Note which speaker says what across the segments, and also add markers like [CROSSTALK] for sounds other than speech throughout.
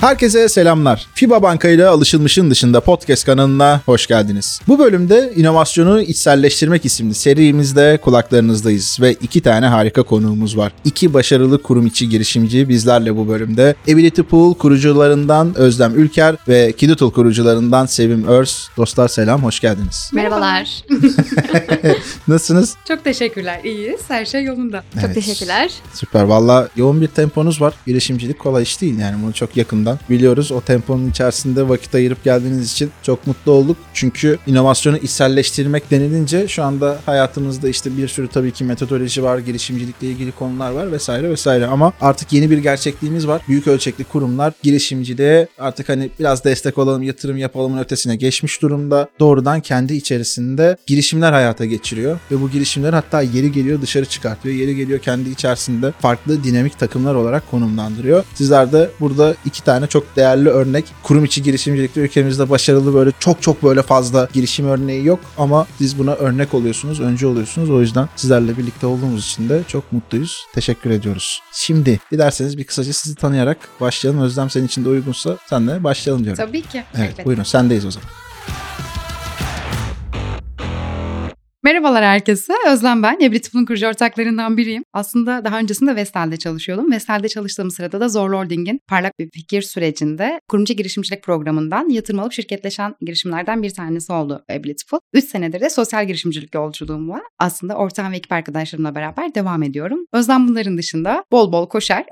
Speaker 1: Herkese selamlar. FIBA Banka ile alışılmışın dışında podcast kanalına hoş geldiniz. Bu bölümde inovasyonu içselleştirmek isimli serimizde kulaklarınızdayız ve iki tane harika konuğumuz var. İki başarılı kurum içi girişimci bizlerle bu bölümde. Ability Pool kurucularından Özlem Ülker ve Kidutul kurucularından Sevim Örs. Dostlar selam, hoş geldiniz.
Speaker 2: Merhabalar. [LAUGHS]
Speaker 1: Nasılsınız?
Speaker 3: Çok teşekkürler. İyiyiz. Her şey yolunda.
Speaker 2: Çok
Speaker 1: Evet.
Speaker 2: teşekkürler.
Speaker 1: Süper. Valla yoğun bir temponuz var. Girişimcilik kolay iş değil yani bunu çok yakından biliyoruz. O temponun içerisinde vakit ayırıp geldiğiniz için çok mutlu olduk. Çünkü inovasyonu içselleştirmek denilince şu anda hayatımızda işte bir sürü tabii ki metodoloji var, girişimcilikle ilgili konular var vesaire vesaire ama artık yeni bir gerçekliğimiz var. Büyük ölçekli kurumlar girişimciliğe artık hani biraz destek olalım, yatırım yapalımın ötesine geçmiş durumda. Doğrudan kendi içerisinde girişimler hayata geçiriyor ve bu girişimler hatta yeri geliyor dışarı çıkartıyor. Yeri geliyor kendi içerisinde farklı dinamik takımlar olarak konumlandırıyor. Sizler de burada iki tane çok değerli örnek. Kurum içi girişimcilikte ülkemizde başarılı böyle çok çok böyle fazla girişim örneği yok ama siz buna örnek oluyorsunuz, önce oluyorsunuz. O yüzden sizlerle birlikte olduğumuz için de çok mutluyuz. Teşekkür ediyoruz. Şimdi dilerseniz bir kısaca sizi tanıyarak başlayalım. Özlem senin için de uygunsa senle başlayalım diyorum.
Speaker 3: Tabii ki.
Speaker 1: Evet,
Speaker 3: Elbette.
Speaker 1: buyurun sendeyiz o zaman.
Speaker 3: Merhabalar herkese. Özlem ben. Ebritif'in kurucu ortaklarından biriyim. Aslında daha öncesinde Vestel'de çalışıyordum. Vestel'de çalıştığım sırada da Zorlu Holding'in parlak bir fikir sürecinde kurumcu girişimcilik programından yatırım alıp şirketleşen girişimlerden bir tanesi oldu Ebritiful. 3 senedir de sosyal girişimcilik yolculuğumla aslında ortağım ve ekip arkadaşlarımla beraber devam ediyorum. Özlem bunların dışında bol bol koşar.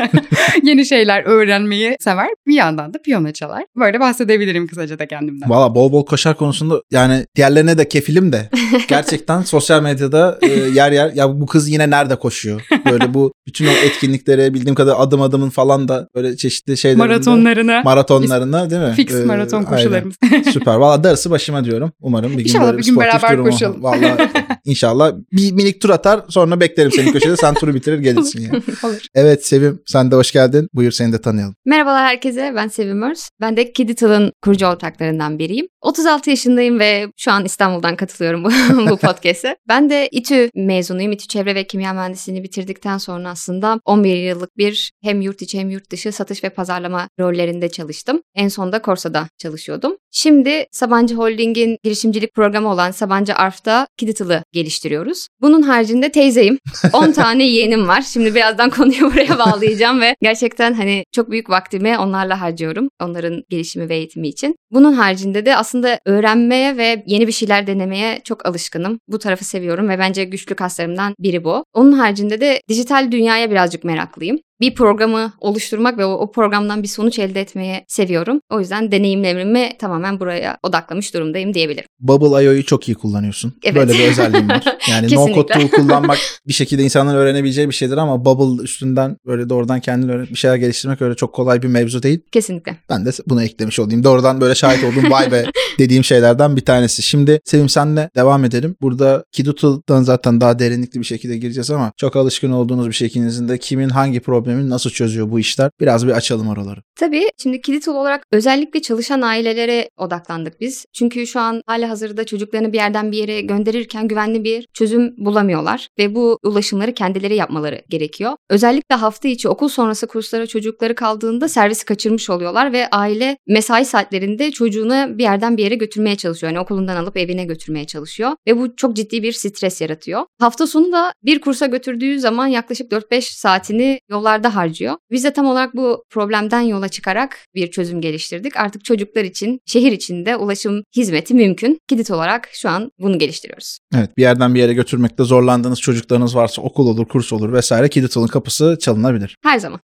Speaker 3: [LAUGHS] Yeni şeyler öğrenmeyi sever. Bir yandan da piyano çalar. Böyle bahsedebilirim kısaca da kendimden.
Speaker 1: Valla bol bol koşar konusunda yani diğerlerine de kefilim de [LAUGHS] [LAUGHS] gerçekten sosyal medyada e, yer yer ya bu kız yine nerede koşuyor? Böyle bu [LAUGHS] bütün o etkinliklere bildiğim kadar adım adımın falan da böyle çeşitli şeylerinde
Speaker 3: Maratonlarına.
Speaker 1: maratonlarına değil mi?
Speaker 3: Fix
Speaker 1: Ee,
Speaker 3: maraton
Speaker 1: aynen.
Speaker 3: koşularımız. [LAUGHS]
Speaker 1: Süper. Valla darısı başıma diyorum. Umarım bir gün
Speaker 3: İnşallah
Speaker 1: böyle
Speaker 3: bir gün beraber
Speaker 1: durumu-
Speaker 3: koşalım.
Speaker 1: Valla inşallah bir minik tur atar sonra beklerim seni köşede sen turu bitirir gelirsin ya.
Speaker 3: Olur.
Speaker 1: Evet Sevim sen de hoş geldin. Buyur seni de tanıyalım.
Speaker 2: Merhabalar herkese. Ben Sevim Örs. Ben de Kidital'ın kurucu ortaklarından biriyim. 36 yaşındayım ve şu an İstanbul'dan katılıyorum bu, [LAUGHS] bu podcast'e. Ben de İTÜ mezunuyum. İTÜ Çevre ve Kimya Mühendisliğini bitirdikten sonra aslında 11 yıllık bir hem yurt içi hem yurt dışı satış ve pazarlama rollerinde çalıştım. En sonunda Korsa'da çalışıyordum. Şimdi Sabancı Holding'in girişimcilik programı olan Sabancı Arf'ta Kidital'ı geliştiriyoruz. Bunun haricinde teyzeyim. [LAUGHS] 10 tane yeğenim var. Şimdi birazdan [LAUGHS] konuyu buraya bağlayacağım ve gerçekten hani çok büyük vaktimi onlarla harcıyorum. Onların gelişimi ve eğitimi için. Bunun haricinde de aslında öğrenmeye ve yeni bir şeyler denemeye çok alışkınım. Bu tarafı seviyorum ve bence güçlü kaslarımdan biri bu. Onun haricinde de dijital dünyaya birazcık meraklıyım. Bir programı oluşturmak ve o, o programdan bir sonuç elde etmeyi seviyorum. O yüzden deneyimlerimi tamamen buraya odaklamış durumdayım diyebilirim.
Speaker 1: Bubble IO'yu çok iyi kullanıyorsun.
Speaker 2: Evet.
Speaker 1: Böyle bir özelliğin var. [LAUGHS] Yani no code tool kullanmak [LAUGHS] bir şekilde insanların öğrenebileceği bir şeydir ama Bubble üstünden böyle doğrudan kendini öğren- bir şeyler geliştirmek öyle çok kolay bir mevzu değil.
Speaker 2: Kesinlikle.
Speaker 1: Ben de bunu eklemiş olayım. Doğrudan böyle şahit olduğum vay be [LAUGHS] dediğim şeylerden bir tanesi. Şimdi Sevim senle devam edelim. Burada Kidutal'dan zaten daha derinlikli bir şekilde gireceğiz ama çok alışkın olduğunuz bir şeklinizin de kimin hangi problemin nasıl çözüyor bu işler biraz bir açalım oraları.
Speaker 2: Tabii şimdi Kidital olarak özellikle çalışan ailelere odaklandık biz. Çünkü şu an hali hazırda çocuklarını bir yerden bir yere gönderirken güvenli bir çözüm bulamıyorlar. Ve bu ulaşımları kendileri yapmaları gerekiyor. Özellikle hafta içi okul sonrası kurslara çocukları kaldığında servisi kaçırmış oluyorlar ve aile mesai saatlerinde çocuğunu bir yerden bir yere götürmeye çalışıyor. Yani okulundan alıp evine götürmeye çalışıyor. Ve bu çok ciddi bir stres yaratıyor. Hafta sonu da bir kursa götürdüğü zaman yaklaşık 4-5 saatini yollarda harcıyor. Biz de tam olarak bu problemden yola çıkarak bir çözüm geliştirdik. Artık çocuklar için şehir içinde ulaşım hizmeti mümkün. Kidit olarak şu an bunu geliştiriyoruz.
Speaker 1: Evet bir yerden bir yere götürmekte zorlandığınız çocuklarınız varsa okul olur, kurs olur vesaire Kidutal'ın kapısı çalınabilir. [LAUGHS]
Speaker 2: Her zaman.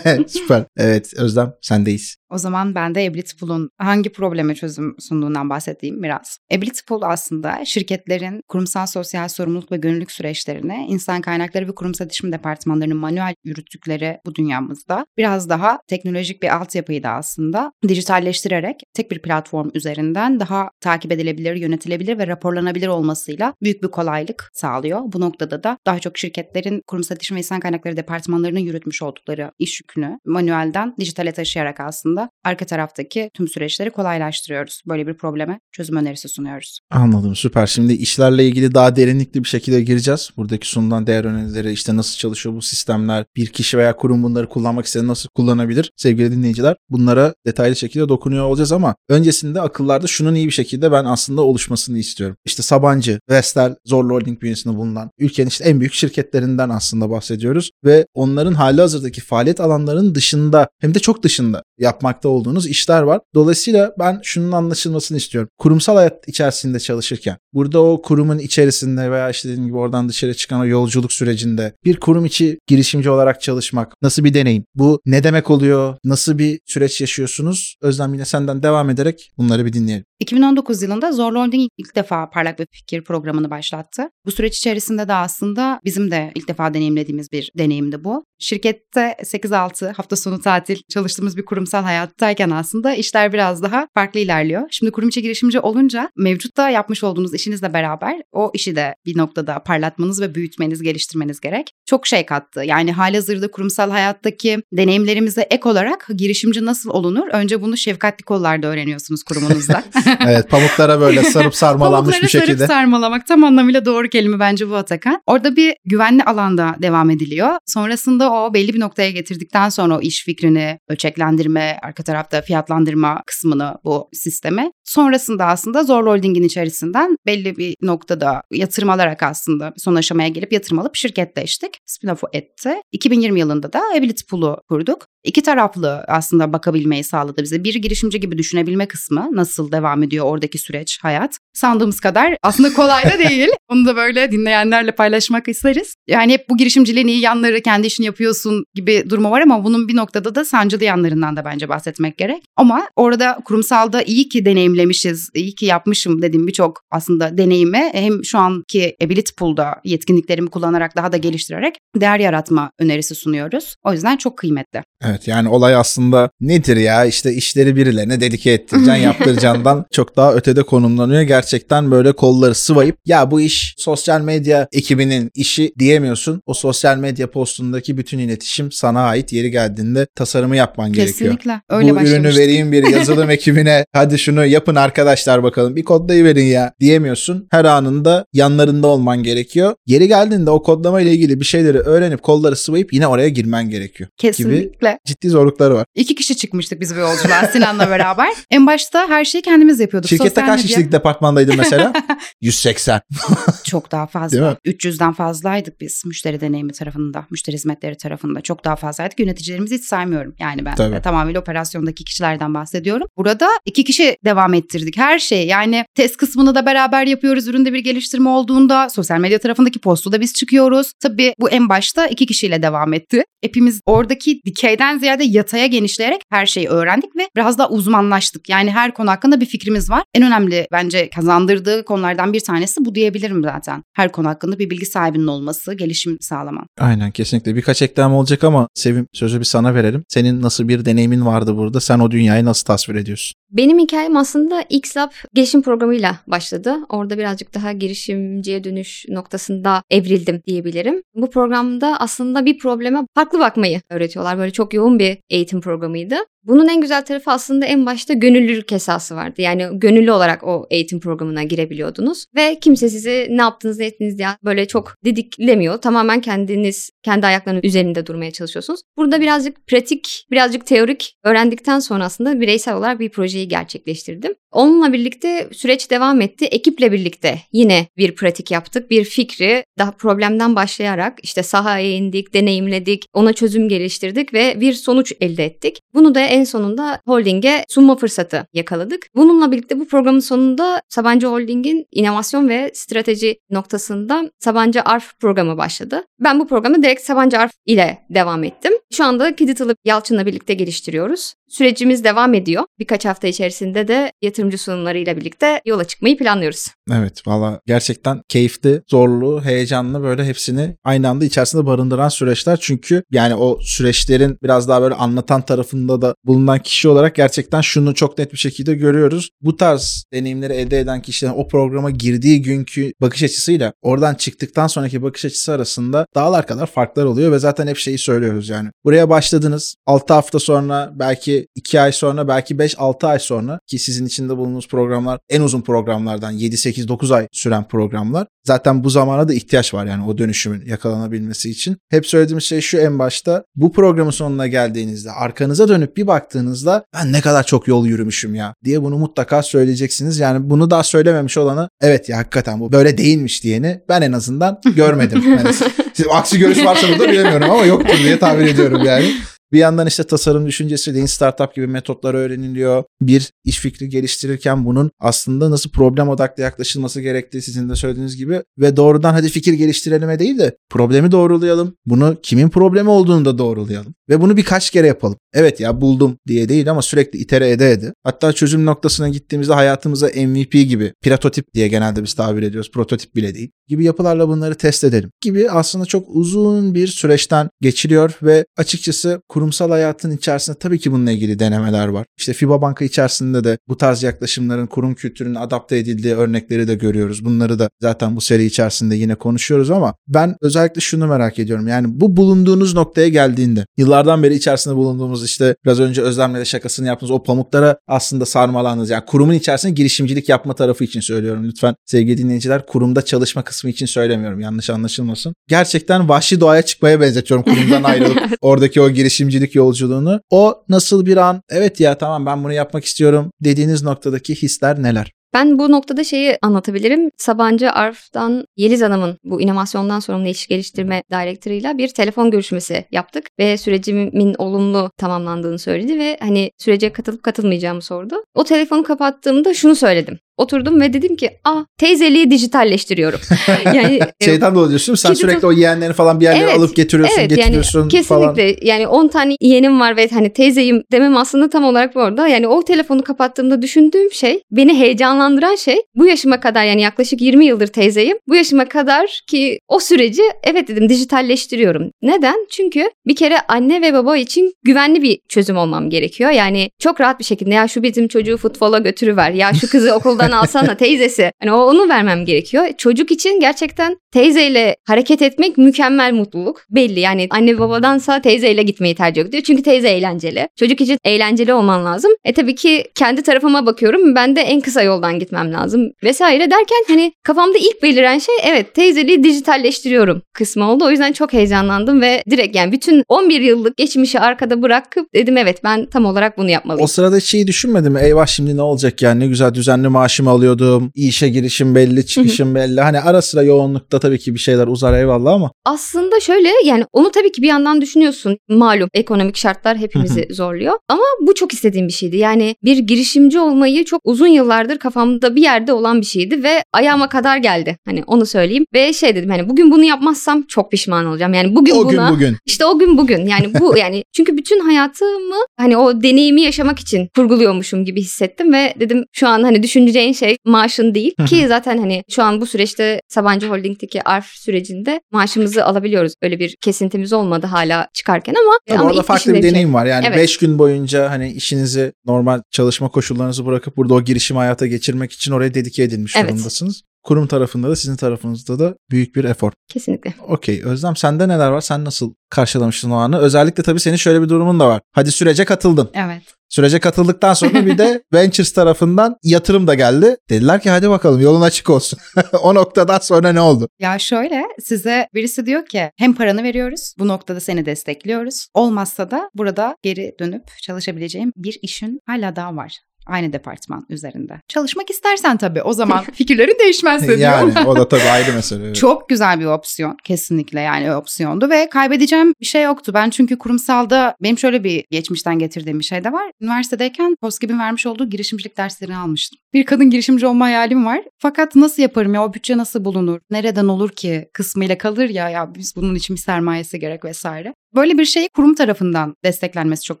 Speaker 1: Süper. Evet Özlem sendeyiz.
Speaker 3: O zaman ben de Eblitpool'un hangi probleme çözüm sunduğundan bahsedeyim biraz. Eblitpool aslında şirketlerin kurumsal sosyal sorumluluk ve gönüllülük süreçlerini insan kaynakları ve kurumsal iletişim departmanlarının manuel yürüttükleri bu dünyamızda biraz daha teknolojik bir altyapıyı da aslında dijitalleştirerek tek bir platform üzerinden daha takip edilebilir, yönetilebilir ve raporlanabilir olmasıyla büyük bir kolaylık sağlıyor. Bu noktada da daha çok şirketlerin kurumsal iletişim ve insan kaynakları departmanlarının yürütmüş oldukları iş yükünü manuelden dijitale taşıyarak aslında arka taraftaki tüm süreçleri kolaylaştırıyoruz. Böyle bir probleme çözüm önerisi sunuyoruz.
Speaker 1: Anladım süper. Şimdi işlerle ilgili daha derinlikli bir şekilde gireceğiz. Buradaki sunulan değer önerileri işte nasıl çalışıyor bu sistemler, bir kişi veya veya kurum bunları kullanmak istediğinde nasıl kullanabilir sevgili dinleyiciler? Bunlara detaylı şekilde dokunuyor olacağız ama öncesinde akıllarda şunun iyi bir şekilde ben aslında oluşmasını istiyorum. İşte Sabancı, Vestel, Zorlu Holding bünyesinde bulunan ülkenin işte en büyük şirketlerinden aslında bahsediyoruz ve onların hali hazırdaki faaliyet alanlarının dışında hem de çok dışında yapmakta olduğunuz işler var. Dolayısıyla ben şunun anlaşılmasını istiyorum. Kurumsal hayat içerisinde çalışırken burada o kurumun içerisinde veya işte dediğim gibi oradan dışarı çıkan o yolculuk sürecinde bir kurum içi girişimci olarak çalışmak nasıl bir deneyim? Bu ne demek oluyor? Nasıl bir süreç yaşıyorsunuz? Özlem yine senden devam ederek bunları bir dinleyelim.
Speaker 3: 2019 yılında Zorlu Holding ilk defa Parlak ve Fikir programını başlattı. Bu süreç içerisinde de aslında bizim de ilk defa deneyimlediğimiz bir deneyimdi bu. Şirkette 8-6 hafta sonu tatil çalıştığımız bir kurumsal hayattayken aslında işler biraz daha farklı ilerliyor. Şimdi kurum içi girişimci olunca mevcutta yapmış olduğunuz işinizle beraber o işi de bir noktada parlatmanız ve büyütmeniz, geliştirmeniz gerek. Çok şey kattı. Yani halihazırda kurumsal hayattaki deneyimlerimize ek olarak girişimci nasıl olunur? Önce bunu şefkatli kollarda öğreniyorsunuz kurumunuzda. [LAUGHS]
Speaker 1: evet pamuklara böyle sarıp [LAUGHS] sarmalanmış bir
Speaker 3: Pamuklara
Speaker 1: şekilde.
Speaker 3: sarıp sarmalamak tam anlamıyla doğru kelime bence bu Atakan. Orada bir güvenli alanda devam ediliyor. Sonrasında o belli bir noktaya getirdikten sonra o iş fikrini ölçeklendirme, arka tarafta fiyatlandırma kısmını bu sisteme. Sonrasında aslında Zorlu Holding'in içerisinden belli bir noktada yatırım alarak aslında son aşamaya gelip yatırım alıp şirketleştik. Spin-off'u etti. 2020 yılında da Ability Pool'u kurduk. İki taraflı aslında bakabilmeyi sağladı bize. Bir girişimci gibi düşünebilme kısmı nasıl devam ediyor oradaki süreç, hayat. Sandığımız kadar aslında kolay da değil. [LAUGHS] Onu da böyle dinleyenlerle paylaşmak isteriz. Yani hep bu girişimciliğin iyi yanları, kendi işini yapıyorsun gibi durumu var ama bunun bir noktada da sancılı yanlarından da bence bahsetmek gerek. Ama orada kurumsalda iyi ki deneyimlemişiz, iyi ki yapmışım dediğim birçok aslında deneyime hem şu anki Ability Pool'da yetkinliklerimi kullanarak daha da geliştirerek değer yaratma önerisi sunuyoruz. O yüzden çok kıymetli.
Speaker 1: Evet yani olay aslında nedir ya işte işleri birilerine dedike ettireceksin [LAUGHS] yaptıracaksından çok daha ötede konumlanıyor. Gerçekten böyle kolları sıvayıp ya bu iş sosyal medya ekibinin işi diyemiyorsun. O sosyal medya postundaki bütün iletişim sana ait yeri geldiğinde tasarımı yapman gerekiyor.
Speaker 3: Kesinlikle. Öyle
Speaker 1: bu ürünü vereyim bir [LAUGHS] yazılım ekibine hadi şunu yapın arkadaşlar bakalım bir kodlayıverin ya diyemiyorsun. Her anında yanlarında olman gerekiyor. Yeri geldiğinde o kodlama ile ilgili bir şeyleri öğrenip kolları sıvayıp yine oraya girmen gerekiyor.
Speaker 3: Kesinlikle.
Speaker 1: Ciddi zorlukları var.
Speaker 3: İki kişi çıkmıştık biz bu yolculuğa Sinan'la beraber. En başta her şeyi kendimiz yapıyorduk.
Speaker 1: Şirkette
Speaker 3: Sosyal
Speaker 1: kaç
Speaker 3: medya-
Speaker 1: kişilik departmandaydın mesela? [LAUGHS] 180. [LAUGHS]
Speaker 3: Çok daha fazla.
Speaker 1: mi?
Speaker 3: 300'den fazlaydık biz müşteri deneyimi tarafında, müşteri hizmetleri tarafında. Çok daha fazlaydık. Yöneticilerimizi hiç saymıyorum. Yani ben
Speaker 1: Tabii.
Speaker 3: tamamıyla operasyondaki kişilerden bahsediyorum. Burada iki kişi devam ettirdik her şeyi. Yani test kısmını da beraber yapıyoruz. Üründe bir geliştirme olduğunda sosyal medya tarafındaki postu da biz çıkıyoruz. Tabii bu en başta iki kişiyle devam etti. Hepimiz oradaki dikeyden ziyade yataya genişleyerek her şeyi öğrendik ve biraz daha uzmanlaştık. Yani her konu hakkında bir fikrimiz var. En önemli bence kazandırdığı konulardan bir tanesi bu diyebilirim zaten. Her konu hakkında bir bilgi sahibinin olması, gelişim sağlaman.
Speaker 1: Aynen kesinlikle. Birkaç eklem olacak ama Sevim sözü bir sana verelim. Senin nasıl bir deneyimin vardı burada? Sen o dünyayı nasıl tasvir ediyorsun?
Speaker 2: Benim hikayem aslında X-Lab gelişim programıyla başladı. Orada birazcık daha girişimciye dönüş noktasında evrildim diyebilirim. Bu programda aslında bir probleme farklı bakmayı öğretiyorlar. Böyle çok yoğun bir eğitim programıydı. Bunun en güzel tarafı aslında en başta gönüllülük esası vardı. Yani gönüllü olarak o eğitim programına girebiliyordunuz. Ve kimse sizi ne yaptınız ne ettiniz diye böyle çok didiklemiyor. Tamamen kendiniz kendi ayaklarının üzerinde durmaya çalışıyorsunuz. Burada birazcık pratik, birazcık teorik öğrendikten sonra aslında bireysel olarak bir projeyi gerçekleştirdim. Onunla birlikte süreç devam etti. Ekiple birlikte yine bir pratik yaptık. Bir fikri daha problemden başlayarak işte sahaya indik, deneyimledik, ona çözüm geliştirdik ve bir sonuç elde ettik. Bunu da en sonunda holdinge sunma fırsatı yakaladık. Bununla birlikte bu programın sonunda Sabancı Holding'in inovasyon ve strateji noktasında Sabancı Arf programı başladı. Ben bu programı direkt Sabancı Arf ile devam ettim. Şu anda Kiditalı Yalçın'la birlikte geliştiriyoruz. Sürecimiz devam ediyor. Birkaç hafta içerisinde de yatırımcı sunumlarıyla birlikte yola çıkmayı planlıyoruz.
Speaker 1: Evet valla gerçekten keyifli, zorlu, heyecanlı böyle hepsini aynı anda içerisinde barındıran süreçler. Çünkü yani o süreçlerin biraz daha böyle anlatan tarafında da bulunan kişi olarak gerçekten şunu çok net bir şekilde görüyoruz. Bu tarz deneyimleri elde eden kişilerin o programa girdiği günkü bakış açısıyla oradan çıktıktan sonraki bakış açısı arasında dağlar kadar farklar oluyor ve zaten hep şeyi söylüyoruz yani. Buraya başladınız 6 hafta sonra belki 2 ay sonra belki 5-6 ay sonra ki sizin içinde bulunduğunuz programlar en uzun programlardan 7-8-9 ay süren programlar. Zaten bu zamana da ihtiyaç var yani o dönüşümün yakalanabilmesi için. Hep söylediğimiz şey şu en başta bu programın sonuna geldiğinizde arkanıza dönüp bir baktığınızda ben ne kadar çok yol yürümüşüm ya diye bunu mutlaka söyleyeceksiniz. Yani bunu daha söylememiş olanı evet ya hakikaten bu böyle değilmiş diyeni ben en azından görmedim. [LAUGHS] Yani siz, aksi görüş varsa burada bilemiyorum ama yoktur diye tahmin ediyorum yani. Bir yandan işte tasarım düşüncesi, Lean Startup gibi metotlar öğreniliyor. Bir iş fikri geliştirirken bunun aslında nasıl problem odaklı yaklaşılması gerektiği sizin de söylediğiniz gibi ve doğrudan hadi fikir geliştirelim'e değil de problemi doğrulayalım. Bunu kimin problemi olduğunu da doğrulayalım. Ve bunu birkaç kere yapalım. Evet ya buldum diye değil ama sürekli itere ede ede. Hatta çözüm noktasına gittiğimizde hayatımıza MVP gibi, prototip diye genelde biz tabir ediyoruz. Prototip bile değil. Gibi yapılarla bunları test edelim. Gibi aslında çok uzun bir süreçten geçiliyor ve açıkçası kurumsal hayatın içerisinde tabii ki bununla ilgili denemeler var. İşte FIBA Banka içerisinde de bu tarz yaklaşımların kurum kültürüne adapte edildiği örnekleri de görüyoruz. Bunları da zaten bu seri içerisinde yine konuşuyoruz ama ben özellikle şunu merak ediyorum. Yani bu bulunduğunuz noktaya geldiğinde yıllardan beri içerisinde bulunduğumuz işte biraz önce Özlem'le de şakasını yaptığınız o pamuklara aslında sarmalandınız. Yani kurumun içerisinde girişimcilik yapma tarafı için söylüyorum. Lütfen sevgili dinleyiciler kurumda çalışma kısmı için söylemiyorum. Yanlış anlaşılmasın. Gerçekten vahşi doğaya çıkmaya benzetiyorum kurumdan ayrılıp [LAUGHS] oradaki o girişimcilik yolculuğunu. O nasıl bir an evet ya tamam ben bunu yapmak istiyorum dediğiniz noktadaki hisler neler?
Speaker 2: Ben bu noktada şeyi anlatabilirim. Sabancı Arf'tan Yeliz Hanım'ın bu inovasyondan sorumlu iş geliştirme direktörüyle bir telefon görüşmesi yaptık ve sürecimin olumlu tamamlandığını söyledi ve hani sürece katılıp katılmayacağımı sordu. O telefonu kapattığımda şunu söyledim. Oturdum ve dedim ki ah teyzeliği dijitalleştiriyorum. [LAUGHS] yani
Speaker 1: Şeyden dolayı diyorsun sen
Speaker 2: Kedi
Speaker 1: sürekli o yeğenlerini falan bir yerlere
Speaker 2: Evet,
Speaker 1: alıp getiriyorsun
Speaker 2: Evet
Speaker 1: getiriyorsun
Speaker 2: yani
Speaker 1: falan.
Speaker 2: kesinlikle yani 10 tane yeğenim var ve hani teyzeyim demem aslında tam olarak bu orada. Yani o telefonu kapattığımda düşündüğüm şey beni heyecanlandıran şey bu yaşıma kadar yani yaklaşık 20 yıldır teyzeyim. Bu yaşıma kadar ki o süreci evet dedim dijitalleştiriyorum. Neden? Çünkü bir kere anne ve baba için güvenli bir çözüm olmam gerekiyor. Yani çok rahat bir şekilde ya şu bizim çocuğu futbola götürüver ya şu kızı okuldan alsana teyzesi. Hani o onu vermem gerekiyor. Çocuk için gerçekten teyzeyle hareket etmek mükemmel mutluluk. Belli yani anne babadansa teyzeyle gitmeyi tercih ediyor. Çünkü teyze eğlenceli. Çocuk için eğlenceli olman lazım. E tabii ki kendi tarafıma bakıyorum. Ben de en kısa yoldan gitmem lazım vesaire derken hani kafamda ilk beliren şey evet teyzeliği dijitalleştiriyorum kısmı oldu. O yüzden çok heyecanlandım ve direkt yani bütün 11 yıllık geçmişi arkada bırakıp dedim evet ben tam olarak bunu yapmalıyım.
Speaker 1: O sırada şeyi düşünmedim? Eyvah şimdi ne olacak yani ne güzel düzenli maaşımı alıyordum. İşe girişim belli, çıkışım belli. Hani ara sıra yoğunlukta tabii ki bir şeyler uzar eyvallah ama
Speaker 2: Aslında şöyle yani onu tabii ki bir yandan düşünüyorsun. Malum ekonomik şartlar hepimizi zorluyor. Ama bu çok istediğim bir şeydi. Yani bir girişimci olmayı çok uzun yıllardır kafamda bir yerde olan bir şeydi ve ayağıma kadar geldi. Hani onu söyleyeyim. Ve şey dedim hani bugün bunu yapmazsam çok pişman olacağım. Yani bugün
Speaker 1: o
Speaker 2: buna
Speaker 1: gün bugün.
Speaker 2: işte o gün bugün yani bu [LAUGHS] yani çünkü bütün hayatımı hani o deneyimi yaşamak için kurguluyormuşum gibi hissettim ve dedim şu an hani düşüneceğin şey maaşın değil ki zaten hani şu an bu süreçte Sabancı Holding'deki ARF sürecinde maaşımızı alabiliyoruz. Öyle bir kesintimiz olmadı hala çıkarken ama
Speaker 1: Tabii
Speaker 2: ama
Speaker 1: orada farklı bir deneyim var. Yani
Speaker 2: Evet.
Speaker 1: 5 gün boyunca hani işinizi normal çalışma koşullarınızı bırakıp burada o girişim hayata geçirmek için oraya dedike edilmiş
Speaker 2: Evet.
Speaker 1: durumdasınız. Kurum tarafında da sizin tarafınızda da büyük bir efor.
Speaker 2: Kesinlikle.
Speaker 1: Okey. Özlem sende neler var? Sen nasıl karşılamıştın o anı? Özellikle tabii senin şöyle bir durumun da var. Hadi sürece katıldın.
Speaker 3: Evet.
Speaker 1: Sürece katıldıktan sonra bir de [LAUGHS] Ventures tarafından yatırım da geldi. Dediler ki hadi bakalım yolun açık olsun. [LAUGHS] o noktadan sonra ne oldu?
Speaker 3: Ya şöyle size birisi diyor ki hem paranı veriyoruz bu noktada seni destekliyoruz. Olmazsa da burada geri dönüp çalışabileceğim bir işin hala daha var. Aynı departman üzerinde. Çalışmak istersen tabii o zaman [LAUGHS] fikirlerin değişmezse diyor.
Speaker 1: yani o da tabii ayrı mesele. evet.
Speaker 3: Çok güzel bir opsiyon. Kesinlikle yani opsiyondu ve kaybedeceğim bir şey yoktu. Ben çünkü kurumsalda benim şöyle bir geçmişten getirdiğim bir şey de var. Üniversitedeyken KOSGEB'in vermiş olduğu girişimcilik derslerini almıştım. Bir kadın girişimci olma hayalim var. Fakat nasıl yaparım ya o bütçe nasıl bulunur? Nereden olur ki kısmıyla kalır ya ya biz bunun için bir sermayesi gerek vesaire. Böyle bir şey kurum tarafından desteklenmesi çok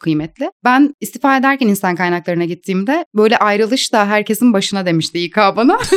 Speaker 3: kıymetli. Ben istifa ederken insan kaynaklarına gittiğimde böyle ayrılış da herkesin başına demişti İK bana. [LAUGHS]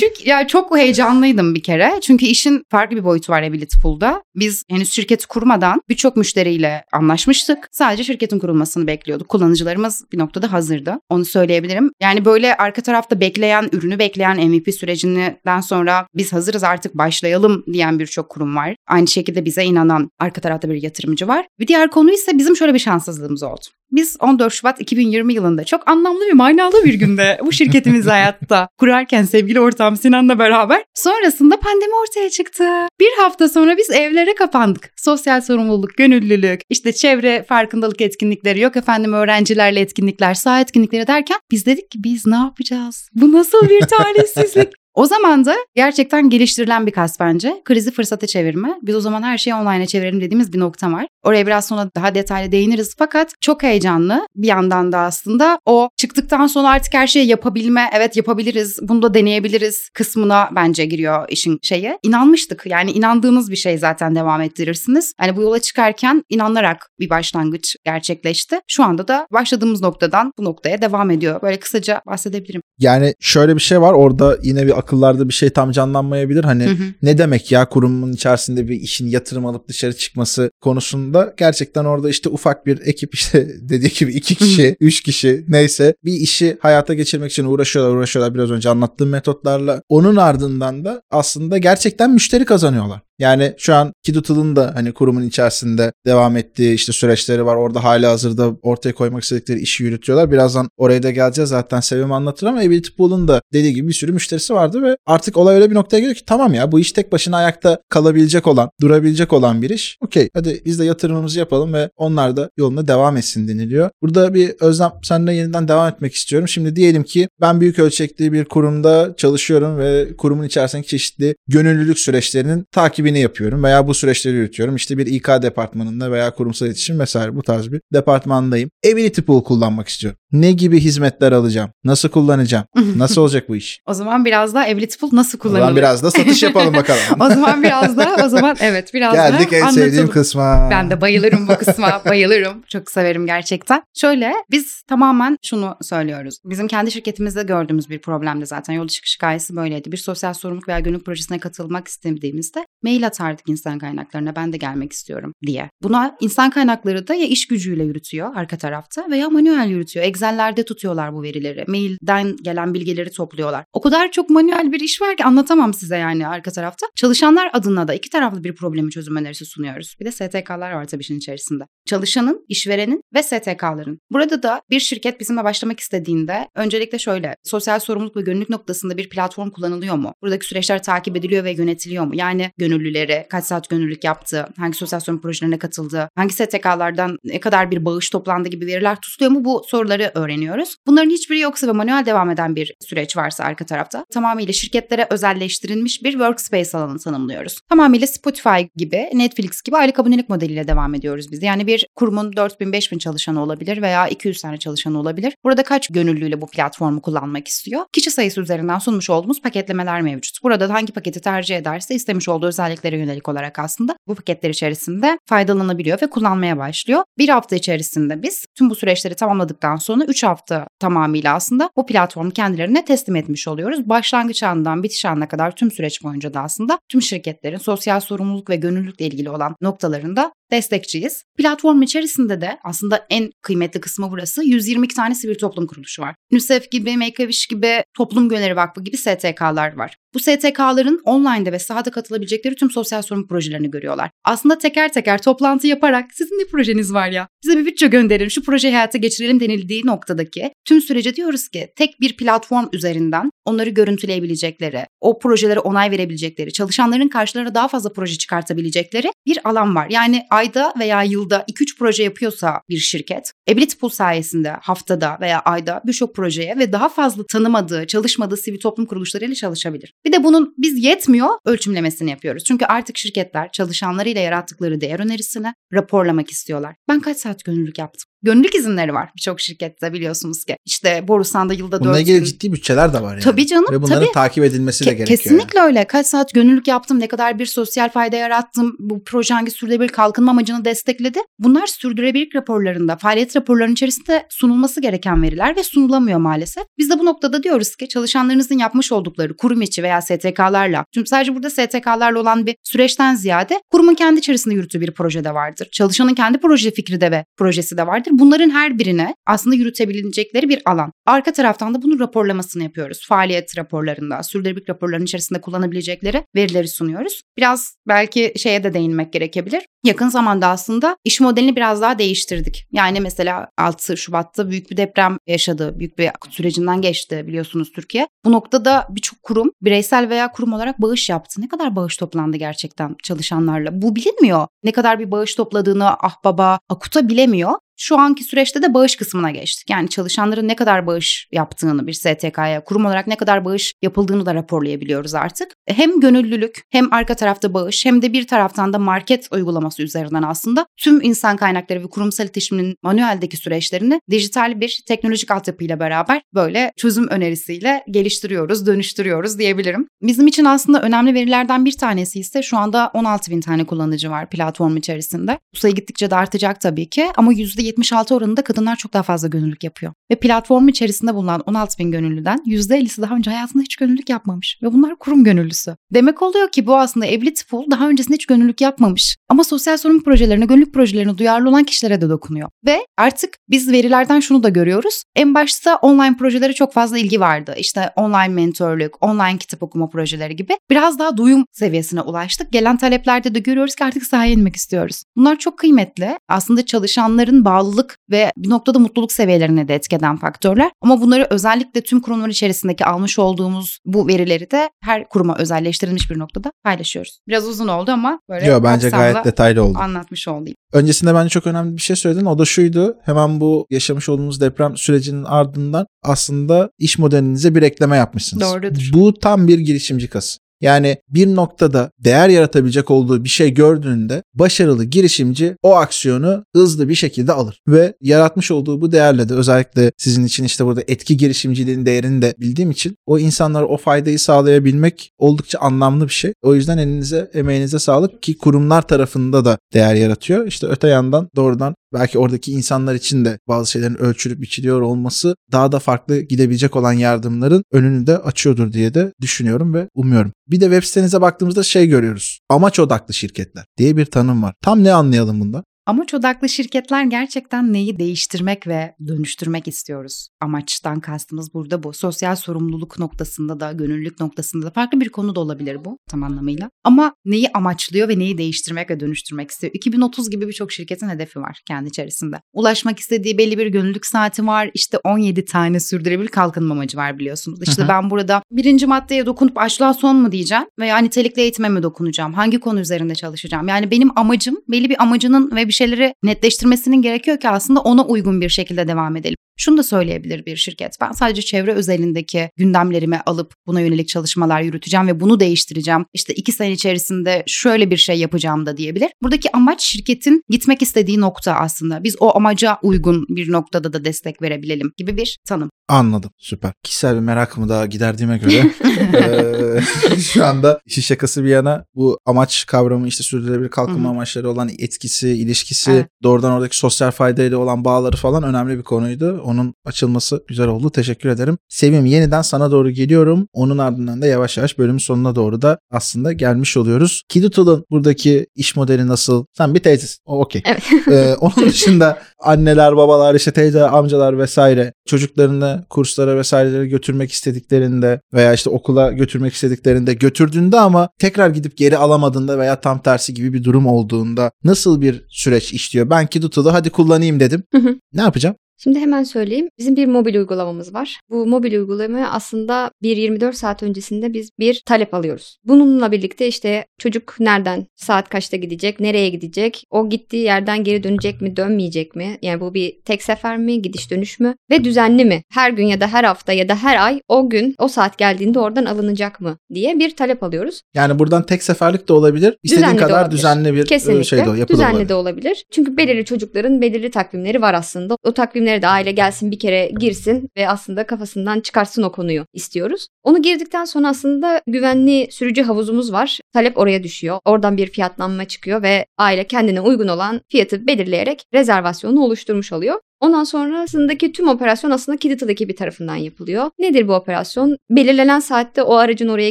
Speaker 3: Çünkü ya çok heyecanlıydım bir kere. Çünkü işin farklı bir boyutu var Ability Pool'da. Biz henüz şirketi kurmadan birçok müşteriyle anlaşmıştık. Sadece şirketin kurulmasını bekliyorduk. Kullanıcılarımız bir noktada hazırdı. Onu söyleyebilirim. Yani böyle arka tarafta bekleyen, ürünü bekleyen MVP sürecinden sonra biz hazırız artık başlayalım diyen birçok kurum var. Aynı şekilde bize inanan arka tarafta bir yatırımcı var. Bir diğer konu ise bizim şöyle bir şanssızlığımız oldu. Biz 14 Şubat 2020 yılında çok anlamlı ve manalı bir günde bu şirketimizi hayatta kurarken sevgili ortağım Sinan'la beraber sonrasında pandemi ortaya çıktı. Bir hafta sonra biz evlere kapandık. Sosyal sorumluluk, gönüllülük, işte çevre farkındalık etkinlikleri yok efendim öğrencilerle etkinlikler, saha etkinlikleri derken biz dedik ki biz ne yapacağız? Bu nasıl bir talihsizlik? O zaman da gerçekten geliştirilen bir kas bence. Krizi fırsata çevirme. Biz o zaman her şeyi online'a çevirelim dediğimiz bir nokta var. Oraya biraz sonra daha detaylı değiniriz. Fakat çok heyecanlı bir yandan da aslında o çıktıktan sonra artık her şeyi yapabilme, evet yapabiliriz, bunu da deneyebiliriz kısmına bence giriyor işin şeyi. İnanmıştık. Yani inandığınız bir şey zaten devam ettirirsiniz. Yani bu yola çıkarken inanarak bir başlangıç gerçekleşti. Şu anda da başladığımız noktadan bu noktaya devam ediyor. Böyle kısaca bahsedebilirim.
Speaker 1: Yani şöyle bir şey var orada yine bir akıllarda bir şey tam canlanmayabilir. Hani
Speaker 3: Hı hı.
Speaker 1: ne demek ya kurumun içerisinde bir işin yatırım alıp dışarı çıkması konusunda gerçekten orada işte ufak bir ekip [LAUGHS] işte dediği gibi iki kişi, üç kişi neyse bir işi hayata geçirmek için uğraşıyorlar uğraşıyorlar biraz önce anlattığım metotlarla. Onun ardından da aslında gerçekten müşteri kazanıyorlar. Yani şu an Kidutal'ın da hani kurumun içerisinde devam ettiği işte süreçleri var. Orada hala hazırda ortaya koymak istedikleri işi yürütüyorlar. Birazdan oraya da geleceğiz zaten Sevim anlatır ama Ability Pool'un da dediği gibi bir sürü müşterisi vardı ve artık olay öyle bir noktaya geliyor ki tamam ya bu iş tek başına ayakta kalabilecek olan, durabilecek olan bir iş. Okey hadi biz de yatırımımızı yapalım ve onlar da yoluna devam etsin deniliyor. Burada bir Özlem seninle yeniden devam etmek istiyorum. Şimdi diyelim ki ben büyük ölçekli bir kurumda çalışıyorum ve kurumun içerisindeki çeşitli gönüllülük süreçlerinin takibini yapıyorum veya bu süreçleri yürütüyorum. İşte bir İK departmanında veya kurumsal iletişim vesaire bu tarz bir departmandayım. Ability Pool kullanmak istiyorum. Ne gibi hizmetler alacağım? Nasıl kullanacağım? [LAUGHS] Nasıl olacak bu iş?
Speaker 3: O zaman biraz da Ability Pool nasıl
Speaker 1: O
Speaker 3: kullanılır?
Speaker 1: zaman biraz da satış yapalım [LAUGHS] bakalım.
Speaker 3: o zaman biraz da o zaman evet biraz
Speaker 1: Geldik
Speaker 3: da
Speaker 1: en
Speaker 3: anlatalım.
Speaker 1: sevdiğim kısma.
Speaker 3: Ben de bayılırım bu kısma. [LAUGHS] bayılırım. Çok severim gerçekten. Şöyle biz tamamen şunu söylüyoruz. Bizim kendi şirketimizde gördüğümüz bir problemdi zaten. Yol çıkış hikayesi böyleydi. Bir sosyal sorumluluk veya gönüllülük projesine katılmak istediğimizde mail atardık insan kaynaklarına ben de gelmek istiyorum diye. Buna insan kaynakları da ya iş gücüyle yürütüyor arka tarafta veya manuel yürütüyor. Excel'lerde tutuyorlar bu verileri. Mailden gelen bilgileri topluyorlar. O kadar çok manuel bir iş var ki anlatamam size yani arka tarafta. Çalışanlar adına da iki taraflı bir problemi çözüm önerisi sunuyoruz. Bir de STK'lar var tabii işin içerisinde. Çalışanın, işverenin ve STK'ların. Burada da bir şirket bizimle başlamak istediğinde öncelikle şöyle sosyal sorumluluk ve gönüllülük noktasında bir platform kullanılıyor mu? Buradaki süreçler takip ediliyor ve yönetiliyor mu? Yani gönüllülere kaç saat gönüllülük yaptı, hangi sosyal sorumluluk projelerine katıldı, hangi STK'lardan ne kadar bir bağış toplandı gibi veriler tutuluyor mu? Bu soruları öğreniyoruz. Bunların hiçbiri yoksa ve manuel devam eden bir süreç varsa arka tarafta tamamıyla şirketlere özelleştirilmiş bir workspace alanı tanımlıyoruz. Tamamıyla Spotify gibi, Netflix gibi aylık abonelik modeliyle devam ediyoruz biz. Yani bir kurumun 4000-5000 çalışanı olabilir veya 200 tane çalışanı olabilir. Burada kaç gönüllüyle bu platformu kullanmak istiyor? Kişi sayısı üzerinden sunmuş olduğumuz paketlemeler mevcut. Burada da hangi paketi tercih ederse istemiş olduğu özelliklere yönelik olarak aslında bu paketler içerisinde faydalanabiliyor ve kullanmaya başlıyor. Bir hafta içerisinde biz tüm bu süreçleri tamamladıktan sonra 3 hafta tamamıyla aslında bu platformu kendilerine teslim etmiş oluyoruz. Başlangıç anından bitiş anına kadar tüm süreç boyunca da aslında tüm şirketlerin sosyal sorumluluk ve gönüllülükle ilgili olan noktalarında destekçiyiz. Platform içerisinde de aslında en kıymetli kısmı burası 122 tane sivil toplum kuruluşu var. UNICEF gibi, Make-A-Wish gibi, Toplum Gönülleri Vakfı gibi STK'lar var. Bu STK'ların online'da ve sahada katılabilecekleri tüm sosyal sorumluluk projelerini görüyorlar. Aslında teker teker toplantı yaparak sizin ne projeniz var ya? Bize bir bütçe gönderin, şu projeyi hayata geçirelim denildiği noktadaki tüm sürece diyoruz ki tek bir platform üzerinden onları görüntüleyebilecekleri, o projelere onay verebilecekleri, çalışanların karşılarına daha fazla proje çıkartabilecekleri bir alan var. Yani ayda veya yılda 2-3 proje yapıyorsa bir şirket, Ability Pool sayesinde haftada veya ayda birçok projeye ve daha fazla tanımadığı, çalışmadığı sivil toplum kuruluşlarıyla çalışabilir. Bir de bunun biz yetmiyor ölçümlemesini yapıyoruz. Çünkü artık şirketler çalışanlarıyla yarattıkları değer önerisini raporlamak istiyorlar. Ben kaç saat gönüllülük yaptım? Gönüllülük izinleri var birçok şirkette biliyorsunuz ki. İşte Borusan'da yılda
Speaker 1: Bununla
Speaker 3: 4
Speaker 1: ilgili
Speaker 3: gün.
Speaker 1: ciddi bütçeler de var yani.
Speaker 3: Tabii canım,
Speaker 1: Ve bunların
Speaker 3: tabii.
Speaker 1: takip edilmesi de
Speaker 3: Ke-
Speaker 1: gerekiyor.
Speaker 3: Kesinlikle öyle. Kaç saat gönüllülük yaptım, ne kadar bir sosyal fayda yarattım, bu proje hangi sürdürülebilir kalkınma amacını destekledi. Bunlar sürdürülebilirlik raporlarında, faaliyet raporlarının içerisinde sunulması gereken veriler ve sunulamıyor maalesef. Biz de bu noktada diyoruz ki çalışanlarınızın yapmış oldukları kurum içi veya STK'larla, çünkü sadece burada STK'larla olan bir süreçten ziyade kurumun kendi içerisinde yürüttüğü bir projede vardır. Çalışanın kendi proje fikri de ve projesi de vardır. Bunların her birine aslında yürütebilecekleri bir alan. Arka taraftan da bunun raporlamasını yapıyoruz. Faaliyet raporlarında, sürdürülebilirlik raporlarının içerisinde kullanabilecekleri verileri sunuyoruz. Biraz belki şeye de değinmek gerekebilir. Yakın zamanda aslında iş modelini biraz daha değiştirdik. Yani mesela 6 Şubat'ta büyük bir deprem yaşadı. Büyük bir sürecinden geçti biliyorsunuz Türkiye. Bu noktada birçok kurum bireysel veya kurum olarak bağış yaptı. Ne kadar bağış toplandı gerçekten çalışanlarla? Bu bilinmiyor. Ne kadar bir bağış topladığını Ahbaba, Akut'a bilemiyor. Şu anki süreçte de bağış kısmına geçtik. Yani çalışanların ne kadar bağış yaptığını bir STK'ya, kurum olarak ne kadar bağış yapıldığını da raporlayabiliyoruz artık. Hem gönüllülük, hem arka tarafta bağış, hem de bir taraftan da market uygulaması üzerinden aslında tüm insan kaynakları ve kurumsal iletişimin manueldeki süreçlerini dijital bir teknolojik altyapıyla beraber böyle çözüm önerisiyle geliştiriyoruz, dönüştürüyoruz diyebilirim. Bizim için aslında önemli verilerden bir tanesi ise şu anda 16 bin tane kullanıcı var platform içerisinde. Bu sayı gittikçe de artacak tabii ki ama %76 oranında kadınlar çok daha fazla gönüllülük yapıyor. Ve platform içerisinde bulunan 16 bin gönüllüden %50'si daha önce hayatında hiç gönüllülük yapmamış. Ve bunlar kurum gönüllüsü. Demek oluyor ki bu aslında Ability Pool daha öncesinde hiç gönüllülük yapmamış. Ama sosyal sorumluluk projelerine, gönüllülük projelerine duyarlı olan kişilere de dokunuyor. Ve artık biz verilerden şunu da görüyoruz. En başta online projelere çok fazla ilgi vardı. İşte online mentorluk, online kitap okuma projeleri gibi. Biraz daha duyum seviyesine ulaştık. Gelen taleplerde de görüyoruz ki artık sahaya inmek istiyoruz. Bunlar çok kıymetli. Aslında çalışanların bağlılık ve bir noktada mutluluk seviyelerine de etkeden faktörler. Ama bunları özellikle tüm kurumlar içerisindeki almış olduğumuz bu verileri de her kuruma özelleştirilmiş bir noktada paylaşıyoruz. Biraz uzun oldu ama böyle
Speaker 1: Yok bence gayet detaylı oldu.
Speaker 3: anlatmış olayım.
Speaker 1: Öncesinde bence çok önemli bir şey söyledin. O da şuydu. Hemen bu yaşamış olduğumuz deprem sürecinin ardından aslında iş modelinize bir ekleme yapmışsınız.
Speaker 3: Doğrudur.
Speaker 1: Bu tam bir girişimci kası. Yani bir noktada değer yaratabilecek olduğu bir şey gördüğünde başarılı girişimci o aksiyonu hızlı bir şekilde alır. Ve yaratmış olduğu bu değerle de özellikle sizin için işte burada etki girişimciliğin değerini de bildiğim için o insanlara o faydayı sağlayabilmek oldukça anlamlı bir şey. O yüzden elinize emeğinize sağlık ki kurumlar tarafında da değer yaratıyor. İşte öte yandan doğrudan belki oradaki insanlar için de bazı şeylerin ölçülüp biçiliyor olması daha da farklı gidebilecek olan yardımların önünü de açıyordur diye de düşünüyorum ve umuyorum. Bir de web sitenize baktığımızda şey görüyoruz. Amaç odaklı şirketler diye bir tanım var. Tam ne anlayalım bundan?
Speaker 3: Amaç odaklı şirketler gerçekten neyi değiştirmek ve dönüştürmek istiyoruz. Amaçtan kastımız burada bu. Sosyal sorumluluk noktasında da, gönüllülük noktasında da farklı bir konu da olabilir bu tam anlamıyla. Ama neyi amaçlıyor ve neyi değiştirmek ve dönüştürmek istiyor? 2030 gibi birçok şirketin hedefi var kendi içerisinde. Ulaşmak istediği belli bir gönüllülük saati var. İşte 17 tane sürdürülebilir kalkınma amacı var biliyorsunuz. İşte ben burada birinci maddeye dokunup açlığa son mu diyeceğim veya nitelikli eğitime mi dokunacağım? Hangi konu üzerinde çalışacağım? Yani benim amacım belli bir amacının ve bir şeyleri netleştirmesinin gerekiyor ki aslında ona uygun bir şekilde devam edelim. Şunu da söyleyebilir bir şirket. Ben sadece çevre özelindeki gündemlerimi alıp buna yönelik çalışmalar yürüteceğim ve bunu değiştireceğim. İşte iki sene içerisinde şöyle bir şey yapacağım da diyebilir. Buradaki amaç şirketin gitmek istediği nokta aslında. Biz o amaca uygun bir noktada da destek verebilelim gibi bir tanım.
Speaker 1: Anladım. Süper. Kişisel bir merakımı da giderdiğime göre [LAUGHS] eee, [LAUGHS] şu anda işi şakası bir yana bu amaç kavramı işte sürdürülebilir kalkınma amaçları olan etkisi, ilişkisi,
Speaker 3: Evet.
Speaker 1: doğrudan oradaki sosyal faydayla olan bağları falan önemli bir konuydu. Onun açılması güzel oldu. Teşekkür ederim. Sevim yeniden sana doğru geliyorum. Onun ardından da yavaş yavaş bölümün sonuna doğru da aslında gelmiş oluyoruz. Kidutul'un buradaki iş modeli nasıl? Sen bir teyzesin. O okey.
Speaker 2: Evet.
Speaker 1: Ee, onun [LAUGHS] dışında anneler, babalar, işte teyze, amcalar vesaire çocuklarını kurslara vesairelere götürmek istediklerinde veya işte okula götürmek istediklerinde götürdüğünde ama tekrar gidip geri alamadığında veya tam tersi gibi bir durum olduğunda nasıl bir süreç işliyor? Ben Kidutul'u hadi kullanayım dedim.
Speaker 2: Hı hı.
Speaker 1: ne yapacağım?
Speaker 2: Şimdi hemen söyleyeyim. Bizim bir mobil uygulamamız var. Bu mobil uygulamaya aslında bir 24 saat öncesinde biz bir talep alıyoruz. Bununla birlikte işte çocuk nereden, saat kaçta gidecek, nereye gidecek, o gittiği yerden geri dönecek mi, dönmeyecek mi? Yani bu bir tek sefer mi, gidiş dönüş mü? Ve düzenli mi? Her gün ya da her hafta ya da her ay o gün, o saat geldiğinde oradan alınacak mı diye bir talep alıyoruz.
Speaker 1: Yani buradan tek seferlik de olabilir. İstediğin
Speaker 2: Düzenli
Speaker 1: kadar
Speaker 2: olabilir.
Speaker 1: düzenli bir
Speaker 2: Kesinlikle.
Speaker 1: şey de yapılı
Speaker 2: Düzenli de olabilir. Çünkü belirli çocukların belirli takvimleri var aslında. O takvimlere de aile gelsin bir kere girsin ve aslında kafasından çıkarsın o konuyu istiyoruz. Onu girdikten sonra aslında güvenli sürücü havuzumuz var. Talep oraya düşüyor. Oradan bir fiyatlanma çıkıyor ve aile kendine uygun olan fiyatı belirleyerek rezervasyonu oluşturmuş oluyor. Ondan sonrasındaki tüm operasyon aslında Kidital ekibi tarafından yapılıyor. Nedir bu operasyon? Belirlenen saatte o aracın oraya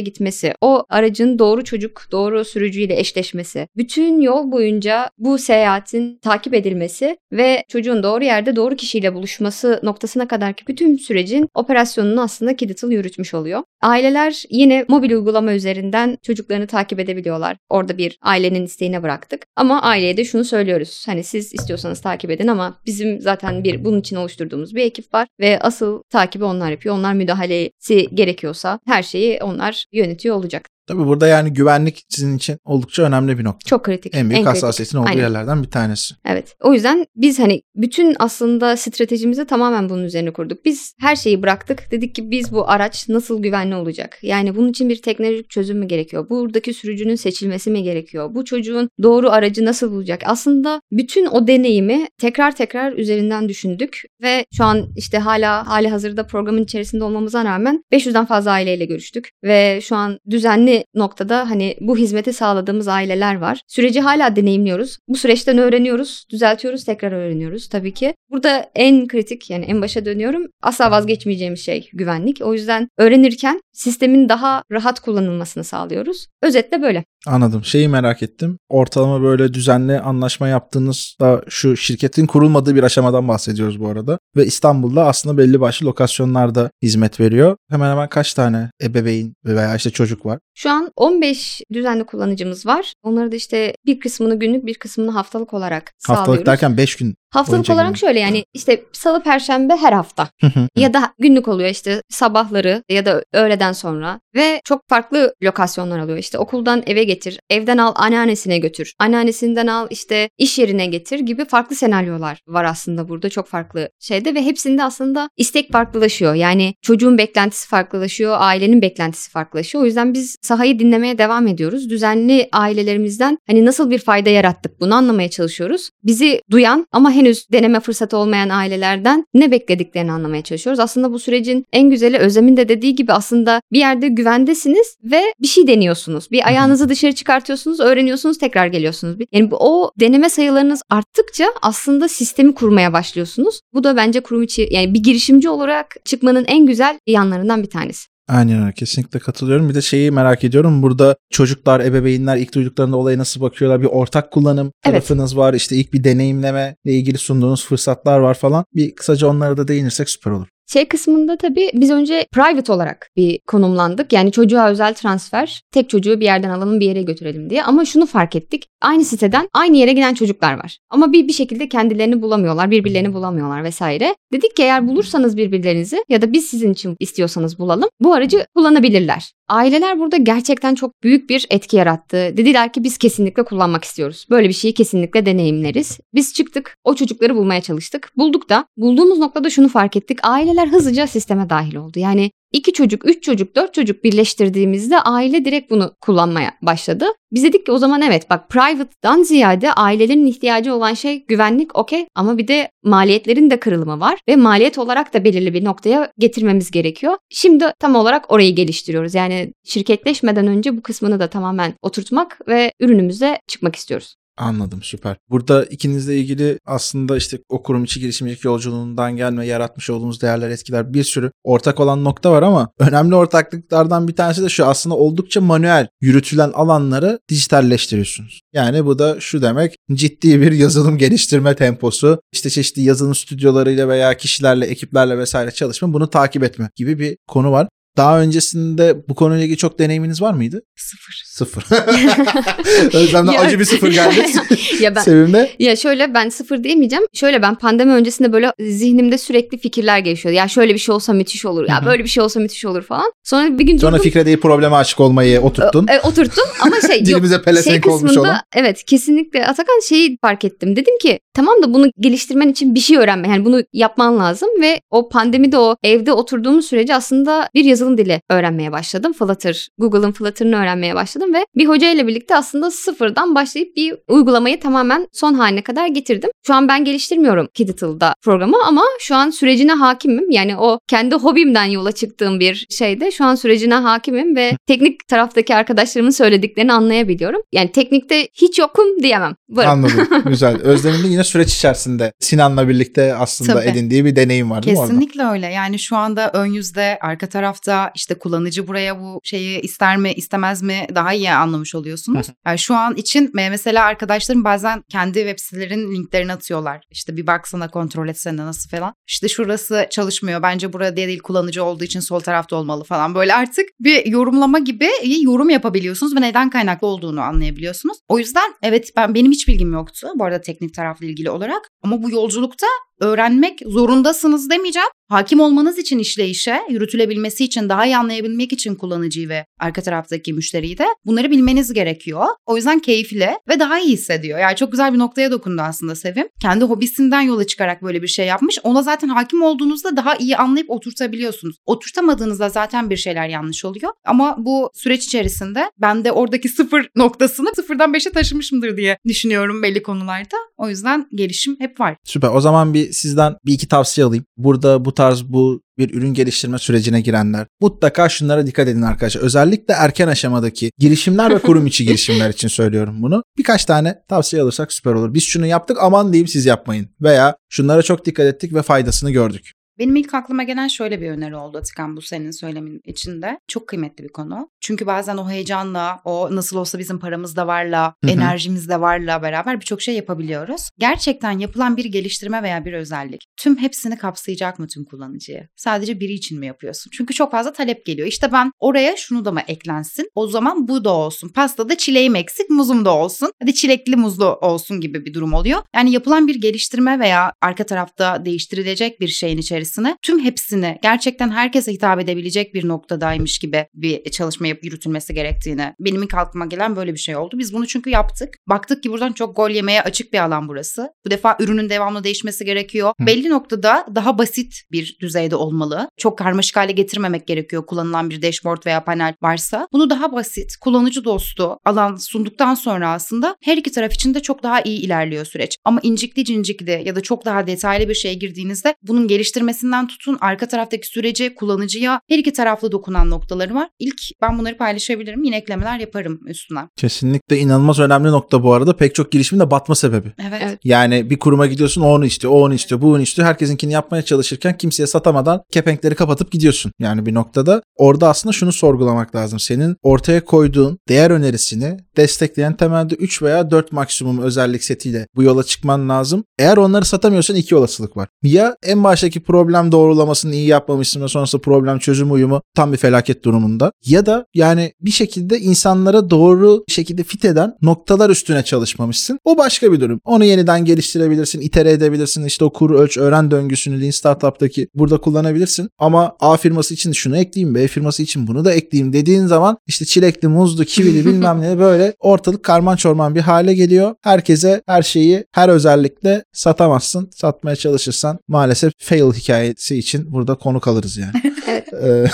Speaker 2: gitmesi, o aracın doğru çocuk, doğru sürücüyle eşleşmesi, bütün yol boyunca bu seyahatin takip edilmesi ve çocuğun doğru yerde doğru kişiyle buluşması noktasına kadarki bütün sürecin operasyonunu aslında Kidital yürütmüş oluyor. Aileler yine mobil uygulama üzerinden çocuklarını takip edebiliyorlar. Orada bir ailenin isteğine bıraktık. Ama aileye de şunu söylüyoruz. Hani siz istiyorsanız takip edin ama bizim zaten bir bunun için oluşturduğumuz bir ekip var ve asıl takibi onlar yapıyor. Onlar müdahalesi gerekiyorsa her şeyi onlar yönetiyor olacak.
Speaker 1: Tabii burada yani güvenlik sizin için oldukça önemli bir nokta.
Speaker 2: Çok kritik.
Speaker 1: en büyük
Speaker 2: kritik.
Speaker 1: hassasiyetin olduğu
Speaker 2: Aynen.
Speaker 1: yerlerden bir tanesi.
Speaker 2: Evet. O yüzden biz hani bütün aslında stratejimizi tamamen bunun üzerine kurduk. Biz her şeyi bıraktık. Dedik ki biz bu araç nasıl güvenli olacak? Yani bunun için bir teknolojik çözüm mü gerekiyor? Buradaki sürücünün seçilmesi mi gerekiyor? Bu çocuğun doğru aracı nasıl bulacak? Aslında bütün o deneyimi tekrar tekrar üzerinden düşündük ve şu an işte hala hali hazırda programın içerisinde olmamıza rağmen 500'den fazla aileyle görüştük ve şu an düzenli noktada hani bu hizmeti sağladığımız aileler var. Süreci hala deneyimliyoruz. Bu süreçten öğreniyoruz, düzeltiyoruz, tekrar öğreniyoruz tabii ki. Burada en kritik yani en başa dönüyorum. Asla vazgeçmeyeceğimiz şey güvenlik. O yüzden öğrenirken sistemin daha rahat kullanılmasını sağlıyoruz. Özetle böyle.
Speaker 1: Anladım. Şeyi merak ettim. Ortalama böyle düzenli anlaşma yaptığınız da şu şirketin kurulmadığı bir aşamadan bahsediyoruz bu arada. Ve İstanbul'da aslında belli başlı lokasyonlarda hizmet veriyor. Hemen hemen kaç tane ebeveyn veya işte çocuk var?
Speaker 2: Şu an 15 düzenli kullanıcımız var. Onları da işte bir kısmını günlük bir kısmını haftalık olarak
Speaker 1: Haftalık
Speaker 2: sağlıyoruz.
Speaker 1: derken 5 gün.
Speaker 2: Haftalık olarak
Speaker 1: gibi.
Speaker 2: şöyle yani işte salı perşembe her hafta ya da günlük oluyor işte sabahları ya da öğleden sonra ve çok farklı lokasyonlar alıyor. İşte okuldan eve getir, evden al anneannesine götür, anneannesinden al işte iş yerine getir gibi farklı senaryolar var aslında burada çok farklı şeyde ve hepsinde aslında istek farklılaşıyor. Yani çocuğun beklentisi farklılaşıyor, ailenin beklentisi farklılaşıyor. O yüzden biz sahayı dinlemeye devam ediyoruz. Düzenli ailelerimizden hani nasıl bir fayda yarattık bunu anlamaya çalışıyoruz. Bizi duyan ama henüz deneme fırsatı olmayan ailelerden ne beklediklerini anlamaya çalışıyoruz. Aslında bu sürecin en güzeli Özlem'in de dediği gibi aslında bir yerde güvendesiniz ve bir şey deniyorsunuz. Bir ayağınızı dışarı çıkartıyorsunuz, öğreniyorsunuz, tekrar geliyorsunuz. Yani bu- o deneme sayılarınız arttıkça aslında sistemi kurmaya başlıyorsunuz. Bu da bence kurum içi yani bir girişimci olarak çıkmanın en güzel yanlarından bir tanesi.
Speaker 1: Aynen öyle kesinlikle katılıyorum. Bir de şeyi merak ediyorum. Burada çocuklar, ebeveynler ilk duyduklarında olaya nasıl bakıyorlar? Bir ortak kullanım
Speaker 2: Evet.
Speaker 1: tarafınız var. İşte ilk bir deneyimleme ile ilgili sunduğunuz fırsatlar var falan. Bir kısaca onlara da değinirsek süper olur.
Speaker 2: Şey kısmında tabii biz önce private olarak bir konumlandık. Yani çocuğa özel transfer, tek çocuğu bir yerden alalım bir yere götürelim diye. Ama şunu fark ettik. Aynı siteden aynı yere giden çocuklar var. Ama bir bir şekilde kendilerini bulamıyorlar, birbirlerini bulamıyorlar vesaire. Dedik ki eğer bulursanız birbirlerinizi ya da biz sizin için istiyorsanız bulalım, bu aracı kullanabilirler. Aileler burada gerçekten çok büyük bir etki yarattı. Dediler ki biz kesinlikle kullanmak istiyoruz. Böyle bir şeyi kesinlikle deneyimleriz. Biz çıktık, o çocukları bulmaya çalıştık. Bulduk da bulduğumuz noktada şunu fark ettik. Aileler hızlıca sisteme dahil oldu. Yani iki çocuk, üç çocuk, dört çocuk birleştirdiğimizde aile direkt bunu kullanmaya başladı. Biz dedik ki o zaman evet bak private'dan ziyade ailelerin ihtiyacı olan şey güvenlik okey ama bir de maliyetlerin de kırılımı var ve maliyet olarak da belirli bir noktaya getirmemiz gerekiyor. Şimdi tam olarak orayı geliştiriyoruz. Yani şirketleşmeden önce bu kısmını da tamamen oturtmak ve ürünümüze çıkmak istiyoruz.
Speaker 1: Anladım süper. Burada ikinizle ilgili aslında işte o kurum içi girişimcilik yolculuğundan gelme yaratmış olduğunuz değerler etkiler bir sürü ortak olan nokta var ama önemli ortaklıklardan bir tanesi de şu aslında oldukça manuel yürütülen alanları dijitalleştiriyorsunuz. Yani bu da şu demek ciddi bir yazılım geliştirme temposu işte çeşitli yazılım stüdyolarıyla veya kişilerle ekiplerle vesaire çalışma bunu takip etme gibi bir konu var. Daha öncesinde bu konuyla ilgili çok deneyiminiz var mıydı?
Speaker 3: Sıfır.
Speaker 1: Sıfır. [LAUGHS] Özlem'den
Speaker 2: Ya-
Speaker 1: acı bir sıfır geldi. [LAUGHS]
Speaker 2: ya ben [LAUGHS]
Speaker 1: Sevim'de
Speaker 2: Ya şöyle ben sıfır diyemeyeceğim. Şöyle ben pandemi öncesinde böyle zihnimde sürekli fikirler gelişiyordu. Ya şöyle bir şey olsa müthiş olur. Ya böyle bir şey olsa müthiş olur falan. Sonra bir gün
Speaker 1: sonra
Speaker 2: durdum,
Speaker 1: Fikre değil probleme aşık olmayı oturttun.
Speaker 2: e, oturttum ama şey.
Speaker 1: Dilimize
Speaker 2: Şey
Speaker 1: pelesenk olmuş
Speaker 2: kısmında
Speaker 1: olan.
Speaker 2: evet kesinlikle Atakan şeyi fark ettim. Dedim ki tamam da bunu geliştirmen için bir şey öğrenme. Yani bunu yapman lazım ve o pandemide o evde oturduğumuz sürece aslında bir yazılım dili öğrenmeye başladım. Flutter, Google'ın Flutter'ını öğrenmeye başladım ve bir hoca ile birlikte aslında sıfırdan başlayıp bir uygulamayı tamamen son haline kadar getirdim. Şu an ben geliştirmiyorum Kidital'da programı ama şu an sürecine hakimim. Yani o kendi hobimden yola çıktığım bir şeyde şu an sürecine hakimim ve teknik taraftaki arkadaşlarımın söylediklerini anlayabiliyorum. Yani teknikte hiç yokum diyemem. Varım.
Speaker 1: Anladım. [LAUGHS] Güzel. Özlem'in de yine süreç içerisinde Sinan'la birlikte aslında
Speaker 3: Tabii.
Speaker 1: edindiği bir deneyim var değil mi orada?
Speaker 3: Kesinlikle öyle. Yani şu anda ön yüzde, arka tarafta işte kullanıcı buraya bu şeyi ister mi istemez mi daha iyi anlamış oluyorsunuz. Yani şu an için me- mesela arkadaşlarım bazen kendi web sitelerinin linklerini atıyorlar. İşte bir baksana kontrol etsene nasıl falan. İşte şurası çalışmıyor. Bence burada değil kullanıcı olduğu için sol tarafta olmalı falan. Böyle artık bir yorumlama gibi yorum yapabiliyorsunuz ve neden kaynaklı olduğunu anlayabiliyorsunuz. O yüzden evet ben benim hiç bilgim yoktu bu arada teknik tarafla ilgili olarak. Ama bu yolculukta öğrenmek zorundasınız demeyeceğim. Hakim olmanız için işleyişe, yürütülebilmesi için, daha iyi anlayabilmek için kullanıcıyı ve arka taraftaki müşteriyi de bunları bilmeniz gerekiyor. O yüzden keyifli ve daha iyi hissediyor. Yani çok güzel bir noktaya dokundu aslında Sevim. Kendi hobisinden yola çıkarak böyle bir şey yapmış. Ona zaten hakim olduğunuzda daha iyi anlayıp oturtabiliyorsunuz. Oturtamadığınızda zaten bir şeyler yanlış oluyor. Ama bu süreç içerisinde ben de oradaki sıfır noktasını sıfırdan beşe taşımışımdır diye düşünüyorum belli konularda. O yüzden gelişim hep var.
Speaker 1: Süper. O zaman bir sizden bir iki tavsiye alayım. Burada bu tarz bu bir ürün geliştirme sürecine girenler mutlaka şunlara dikkat edin arkadaşlar. Özellikle erken aşamadaki girişimler ve kurum içi [LAUGHS] girişimler için söylüyorum bunu. Birkaç tane tavsiye alırsak süper olur. Biz şunu yaptık aman diyeyim siz yapmayın. Veya şunlara çok dikkat ettik ve faydasını gördük.
Speaker 3: Benim ilk aklıma gelen şöyle bir öneri oldu Atikan bu senin söylemin içinde. Çok kıymetli bir konu. Çünkü bazen o heyecanla, o nasıl olsa bizim paramız da varla, enerjimiz de varla beraber birçok şey yapabiliyoruz. Gerçekten yapılan bir geliştirme veya bir özellik tüm hepsini kapsayacak mı tüm kullanıcıya? Sadece biri için mi yapıyorsun? Çünkü çok fazla talep geliyor. İşte ben oraya şunu da mı eklensin? O zaman bu da olsun. Pastada çileğim eksik, muzum da olsun. Hadi çilekli muzlu olsun gibi bir durum oluyor. Yani yapılan bir geliştirme veya arka tarafta değiştirilecek bir şeyin içerisine tüm hepsini gerçekten herkese hitap edebilecek bir noktadaymış gibi bir çalışma yapıp yürütülmesi gerektiğini benim ilk aklıma gelen böyle bir şey oldu. Biz bunu çünkü yaptık. Baktık ki buradan çok gol yemeye açık bir alan burası. Bu defa ürünün devamlı değişmesi gerekiyor.
Speaker 1: Hı.
Speaker 3: Belli noktada daha basit bir düzeyde olmalı. Çok karmaşık hale getirmemek gerekiyor kullanılan bir dashboard veya panel varsa. Bunu daha basit, kullanıcı dostu alan sunduktan sonra aslında her iki taraf için de çok daha iyi ilerliyor süreç. Ama incikli cincikli ya da çok daha detaylı bir şeye girdiğinizde bunun geliştirmesinden tutun arka taraftaki süreci kullanıcıya her iki taraflı dokunan noktaları var. İlk ben bunları paylaşabilirim. Yine eklemeler yaparım üstüne.
Speaker 1: Kesinlikle inanılmaz önemli nokta bu arada. Pek çok girişimin de batma sebebi.
Speaker 3: Evet.
Speaker 2: Evet.
Speaker 1: Yani bir kuruma gidiyorsun o onu istiyor, o onu istiyor, bu onu istiyor. Herkesinkini yapmaya çalışırken kimseye satamadan kepenkleri kapatıp gidiyorsun. Yani bir noktada orada aslında şunu sorgulamak lazım. Senin ortaya koyduğun değer önerisini destekleyen temelde 3 veya 4 maksimum özellik setiyle bu yola çıkman lazım. Eğer onları satamıyorsan iki olasılık var. Ya en baştaki problem doğrulamasını iyi yapmamışsın ve sonrasında problem çözüm uyumu tam bir felaket durumunda. Ya da yani bir şekilde insanlara doğru şekilde fit eden noktalar üstüne çalışmamışsın. O başka bir durum. Onu yeniden geliştirebilirsin, itere edebilirsin. İşte o kur, ölç, öğren döngüsünü Lean Startup'taki burada kullanabilirsin. Ama A firması için şunu ekleyeyim, B firması için bunu da ekleyeyim dediğin zaman işte çilekli, muzlu, kivili [LAUGHS] bilmem ne böyle ortalık karman çorman bir hale geliyor. Herkese her şeyi her özellikle satamazsın. Satmaya çalışırsan maalesef fail hikayesi için burada konu kalırız yani. [LAUGHS]
Speaker 2: Evet.
Speaker 1: Ee,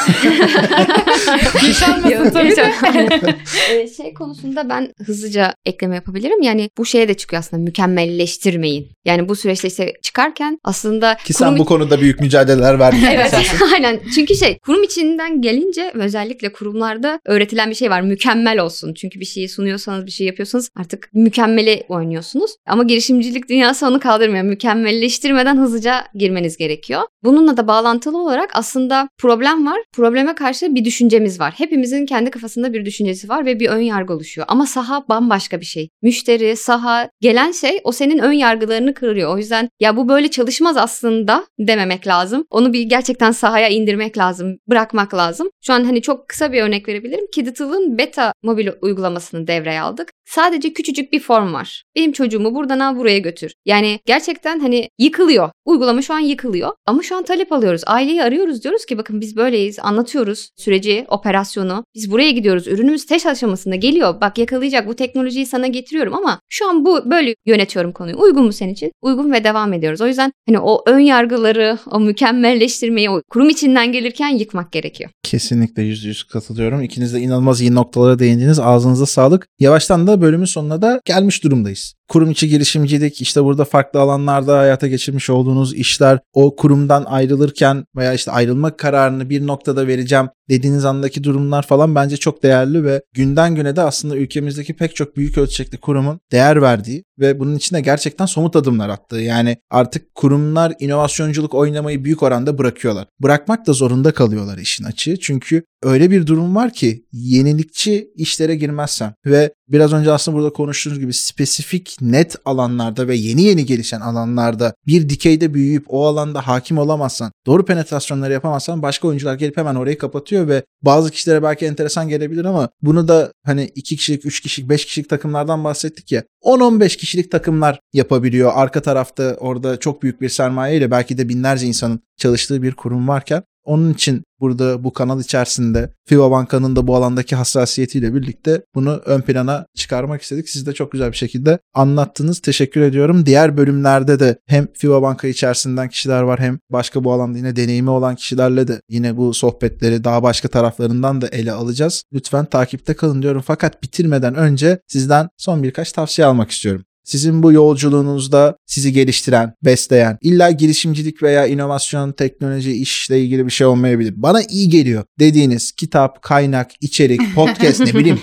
Speaker 1: [LAUGHS]
Speaker 3: Yaşanmasın tabii de. [LAUGHS]
Speaker 2: Ee, şey konusunda ben hızlıca ekleme yapabilirim. Yani bu şeye de çıkıyor aslında mükemmelleştirmeyin. Yani bu süreçte işte çıkarken aslında
Speaker 1: ki sen
Speaker 2: kurum-
Speaker 1: bu konuda büyük mücadeleler verdin. [LAUGHS]
Speaker 2: Evet aynen çünkü şey kurum içinden gelince özellikle kurumlarda öğretilen bir şey var mükemmel olsun çünkü bir şeyi sunuyorsanız bir şey yapıyorsanız artık mükemmeli oynuyorsunuz. Ama girişimcilik dünyası onu kaldırmıyor. Mükemmelleştirmeden hızlıca girmeniz gerekiyor. Bununla da bağlantılı olarak aslında problem var. Probleme karşı bir düşüncemiz var. Hepimizin kendi kafasında bir düşüncesi var ve bir ön yargı oluşuyor. Ama saha bambaşka bir şey. Müşteri, saha, gelen şey o senin ön yargılarını kırıyor. O yüzden ya bu böyle çalışmaz aslında dememek lazım. Onu bir gerçekten sahaya indirmek lazım, bırakmak lazım. Şu an hani çok kısa bir örnek verebilirim. Kidital'ın beta mobil uygulamasını devreye aldık. Sadece küçücük bir form var. Benim çocuğumu buradan al buraya götür. Yani gerçekten hani yıkılıyor. Uygulama şu an yıkılıyor. Ama şu an talep alıyoruz. Aileyi arıyoruz diyoruz ki bakın biz böyleyiz. Anlatıyoruz süreci, operasyonu. Biz buraya gidiyoruz. Ürünümüz test aşamasında geliyor. Bak yakalayacak bu teknolojiyi sana getiriyorum ama şu an bu böyle yönetiyorum konuyu. Uygun mu senin için? Uygun ve devam ediyoruz. O yüzden hani o ön yargıları, o mükemmelleştirmeyi o kurum içinden gelirken yıkmak gerekiyor.
Speaker 1: Kesinlikle yüzde yüz katılıyorum. İkiniz de inanılmaz iyi noktalara değindiniz. Ağzınıza sağlık. Yavaştan da bölümün sonuna da gelmiş durumdayız. Kurum içi girişimcilik, işte burada farklı alanlarda hayata geçirmiş olduğunuz işler, o kurumdan ayrılırken veya işte ayrılma kararını bir noktada vereceğim dediğiniz andaki durumlar falan bence çok değerli ve günden güne de aslında ülkemizdeki pek çok büyük ölçekli kurumun değer verdiği ve bunun içinde gerçekten somut adımlar attığı. Yani artık kurumlar inovasyonculuk oynamayı büyük oranda bırakıyorlar. Bırakmak da zorunda kalıyorlar işin açığı. Çünkü öyle bir durum var ki yenilikçi işlere girmezsen ve biraz önce aslında burada konuştuğunuz gibi spesifik net alanlarda ve yeni yeni gelişen alanlarda bir dikeyde büyüyüp o alanda hakim olamazsan, doğru penetrasyonları yapamazsan başka oyuncular gelip hemen orayı kapatıyor ve bazı kişilere belki enteresan gelebilir ama bunu da hani 2 kişilik, 3 kişilik, 5 kişilik takımlardan bahsettik ya. 10-15 kişilik takımlar yapabiliyor. Arka tarafta orada çok büyük bir sermaye ile belki de binlerce insanın çalıştığı bir kurum varken onun için burada bu kanal içerisinde FIBA Banka'nın da bu alandaki hassasiyetiyle birlikte bunu ön plana çıkarmak istedik. Siz de çok güzel bir şekilde anlattınız. Teşekkür ediyorum. Diğer bölümlerde de hem FIBA Banka içerisinden kişiler var hem başka bu alanda yine deneyimi olan kişilerle de yine bu sohbetleri daha başka taraflarından da ele alacağız. Lütfen takipte kalın diyorum. Fakat bitirmeden önce sizden son birkaç tavsiye almak istiyorum. Sizin bu yolculuğunuzda sizi geliştiren, besleyen, illa girişimcilik veya inovasyon, teknoloji, işle ilgili bir şey olmayabilir. Bana iyi geliyor dediğiniz kitap, kaynak, içerik, [LAUGHS] podcast ne bileyim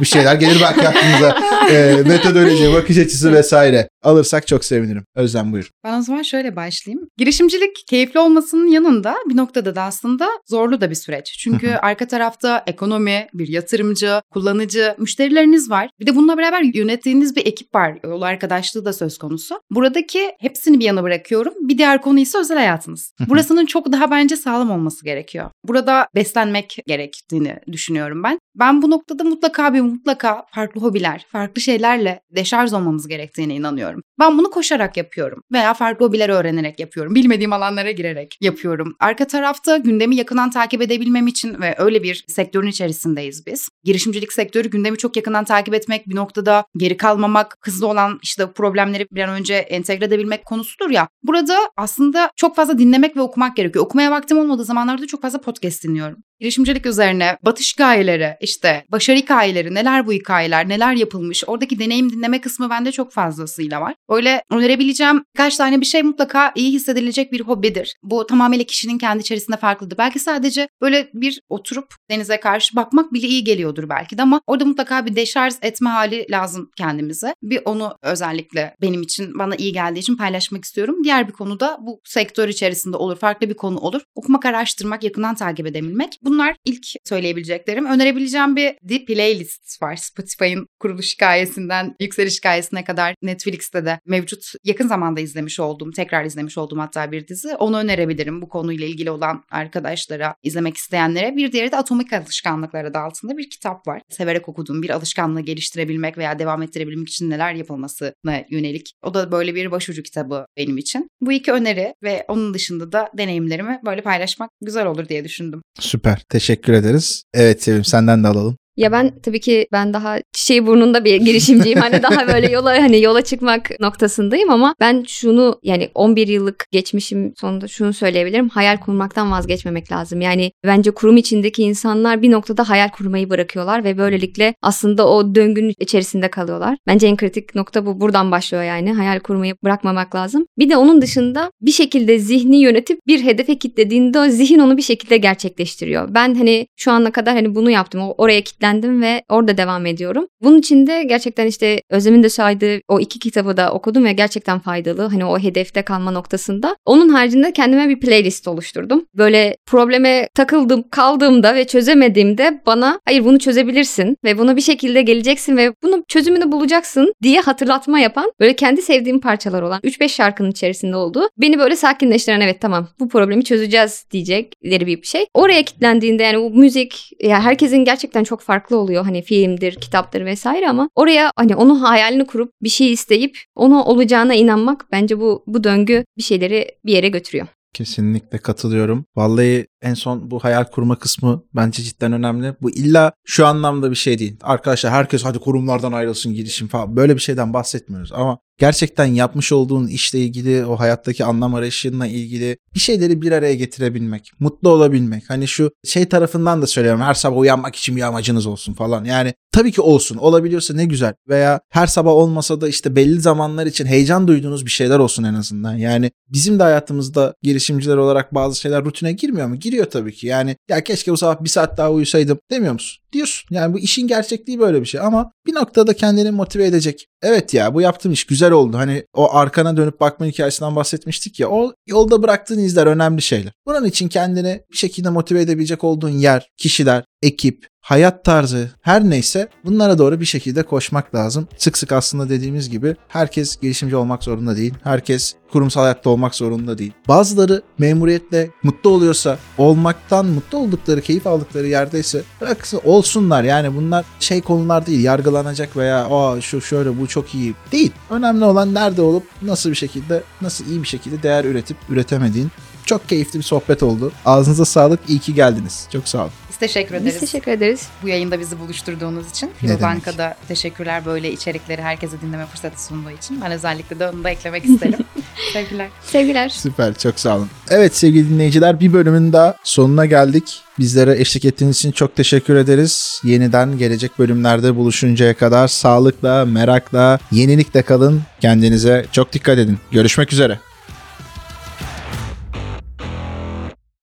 Speaker 1: bir şeyler gelir belki aklınıza. E, metodoloji, bakış açısı vesaire alırsak çok sevinirim. Özlem buyur.
Speaker 3: Ben o zaman şöyle başlayayım. Girişimcilik keyifli olmasının yanında bir noktada da aslında zorlu da bir süreç. Çünkü arka tarafta ekonomi, bir yatırımcı, kullanıcı, müşterileriniz var. Bir de bununla beraber yönettiğiniz bir ekip var. Yol arkadaşlığı da söz konusu. Buradaki hepsini bir yana bırakıyorum. Bir diğer konu ise özel hayatınız. Burasının çok daha bence sağlam olması gerekiyor. Burada beslenmek gerektiğini düşünüyorum ben. Ben bu noktada mutlaka bir mutlaka farklı hobiler, farklı şeylerle deşarj olmamız gerektiğine inanıyorum. Ben bunu koşarak yapıyorum veya farklı hobiler öğrenerek yapıyorum. Bilmediğim alanlara girerek yapıyorum. Arka tarafta gündemi yakından takip edebilmem için ve öyle bir sektörün içerisindeyiz biz. Girişimcilik sektörü gündemi çok yakından takip etmek, bir noktada geri kalmamak, hızlı olan işte problemleri bir an önce entegre edebilmek konusudur ya. Burada aslında çok fazla dinlemek ve okumak gerekiyor. Okumaya vaktim olmadığı zamanlarda çok fazla podcast dinliyorum. Girişimcilik üzerine, batış hikayeleri, işte başarı hikayeleri, neler bu hikayeler, neler yapılmış, oradaki deneyim dinleme kısmı bende çok fazlasıyla var. Öyle önerebileceğim birkaç tane bir şey mutlaka iyi hissedilecek bir hobidir. Bu tamamıyla kişinin kendi içerisinde farklıdır. Belki sadece böyle bir oturup denize karşı bakmak bile iyi geliyordur belki de ama orada mutlaka bir deşarj etme hali lazım kendimize. Bir onu özellikle benim için bana iyi geldiği için paylaşmak istiyorum. Diğer bir konu da bu sektör içerisinde olur, farklı bir konu olur. Okumak, araştırmak, yakından takip edebilmek. Bunlar ilk söyleyebileceklerim. Önerebileceğim bir The Playlist var. Spotify'ın kuruluş hikayesinden yükseliş hikayesine kadar Netflix'te de mevcut. Yakın zamanda izlemiş olduğum, tekrar izlemiş olduğum hatta bir dizi. Onu önerebilirim bu konuyla ilgili olan arkadaşlara, izlemek isteyenlere. Bir diğeri de Atomik Alışkanlıklar adı altında bir kitap var. Severek okuduğum bir alışkanlığı geliştirebilmek veya devam ettirebilmek için neler yapılmasına yönelik. O da böyle bir başucu kitabı benim için. Bu iki öneri ve onun dışında da deneyimlerimi böyle paylaşmak güzel olur diye düşündüm.
Speaker 1: Süper. Teşekkür ederiz. Evet Sevim senden de alalım.
Speaker 2: Ya ben tabii ki ben daha çiçeği burnunda bir girişimciyim. hani daha böyle [LAUGHS] yola hani yola çıkmak noktasındayım ama ben şunu yani 11 yıllık geçmişim sonunda şunu söyleyebilirim. Hayal kurmaktan vazgeçmemek lazım. Yani bence kurum içindeki insanlar bir noktada hayal kurmayı bırakıyorlar ve böylelikle aslında o döngünün içerisinde kalıyorlar. Bence en kritik nokta bu. Buradan başlıyor yani. Hayal kurmayı bırakmamak lazım. Bir de onun dışında bir şekilde zihni yönetip bir hedefe kilitlediğinde o zihin onu bir şekilde gerçekleştiriyor. Ben hani şu ana kadar hani bunu yaptım. Oraya kilitlendim kitlendim ve orada devam ediyorum. Bunun için de gerçekten işte Özlem'in de saydığı o iki kitabı da okudum ve gerçekten faydalı. Hani o hedefte kalma noktasında. Onun haricinde kendime bir playlist oluşturdum. Böyle probleme takıldım, kaldığımda ve çözemediğimde bana hayır bunu çözebilirsin ve buna bir şekilde geleceksin ve bunun çözümünü bulacaksın diye hatırlatma yapan böyle kendi sevdiğim parçalar olan 3-5 şarkının içerisinde olduğu beni böyle sakinleştiren evet tamam bu problemi çözeceğiz diyecekleri bir şey. Oraya kilitlendiğinde yani bu müzik ya herkesin gerçekten çok farklı oluyor. Hani filmdir, kitaptır vesaire ama oraya hani onun hayalini kurup bir şey isteyip onu olacağına inanmak bence bu bu döngü bir şeyleri bir yere götürüyor.
Speaker 1: Kesinlikle katılıyorum. Vallahi en son bu hayal kurma kısmı bence cidden önemli. Bu illa şu anlamda bir şey değil. Arkadaşlar herkes hadi kurumlardan ayrılsın girişim falan. Böyle bir şeyden bahsetmiyoruz ama gerçekten yapmış olduğun işle ilgili o hayattaki anlam arayışınla ilgili bir şeyleri bir araya getirebilmek, mutlu olabilmek. Hani şu şey tarafından da söylüyorum her sabah uyanmak için bir amacınız olsun falan. Yani tabii ki olsun olabiliyorsa ne güzel veya her sabah olmasa da işte belli zamanlar için heyecan duyduğunuz bir şeyler olsun en azından. Yani bizim de hayatımızda girişimciler olarak bazı şeyler rutine girmiyor mu? Giriyor tabii ki. Yani ya keşke bu sabah bir saat daha uyusaydım demiyor musun? Diyorsun. Yani bu işin gerçekliği böyle bir şey ama bir noktada kendini motive edecek. Evet ya bu yaptığım iş güzel oldu. Hani o arkana dönüp bakma hikayesinden bahsetmiştik ya. O yolda bıraktığın izler önemli şeyler. Bunun için kendini bir şekilde motive edebilecek olduğun yer, kişiler, ekip, hayat tarzı her neyse bunlara doğru bir şekilde koşmak lazım. Sık sık aslında dediğimiz gibi herkes girişimci olmak zorunda değil. Herkes kurumsal hayatta olmak zorunda değil. Bazıları memuriyetle mutlu oluyorsa, olmaktan mutlu oldukları, keyif aldıkları yerdeyse bıraksın olsunlar. Yani bunlar şey konular değil, yargılanacak veya Aa, şu şöyle bu çok iyi değil. Önemli olan nerede olup nasıl bir şekilde, nasıl iyi bir şekilde değer üretip üretemediğin. Çok keyifli bir sohbet oldu. Ağzınıza sağlık. İyi ki geldiniz. Çok sağ olun.
Speaker 3: Biz teşekkür ederiz.
Speaker 2: Biz teşekkür ederiz.
Speaker 3: Bu yayında bizi buluşturduğunuz için.
Speaker 1: Ne demek.
Speaker 3: Banka'da teşekkürler böyle içerikleri herkese dinleme fırsatı sunduğu için. Ben özellikle de onu da eklemek isterim. [LAUGHS] Sevgiler.
Speaker 2: Sevgiler.
Speaker 1: Süper çok sağ olun. Evet sevgili dinleyiciler bir bölümün daha sonuna geldik. Bizlere eşlik ettiğiniz için çok teşekkür ederiz. Yeniden gelecek bölümlerde buluşuncaya kadar sağlıkla, merakla, yenilikle kalın. Kendinize çok dikkat edin. Görüşmek üzere.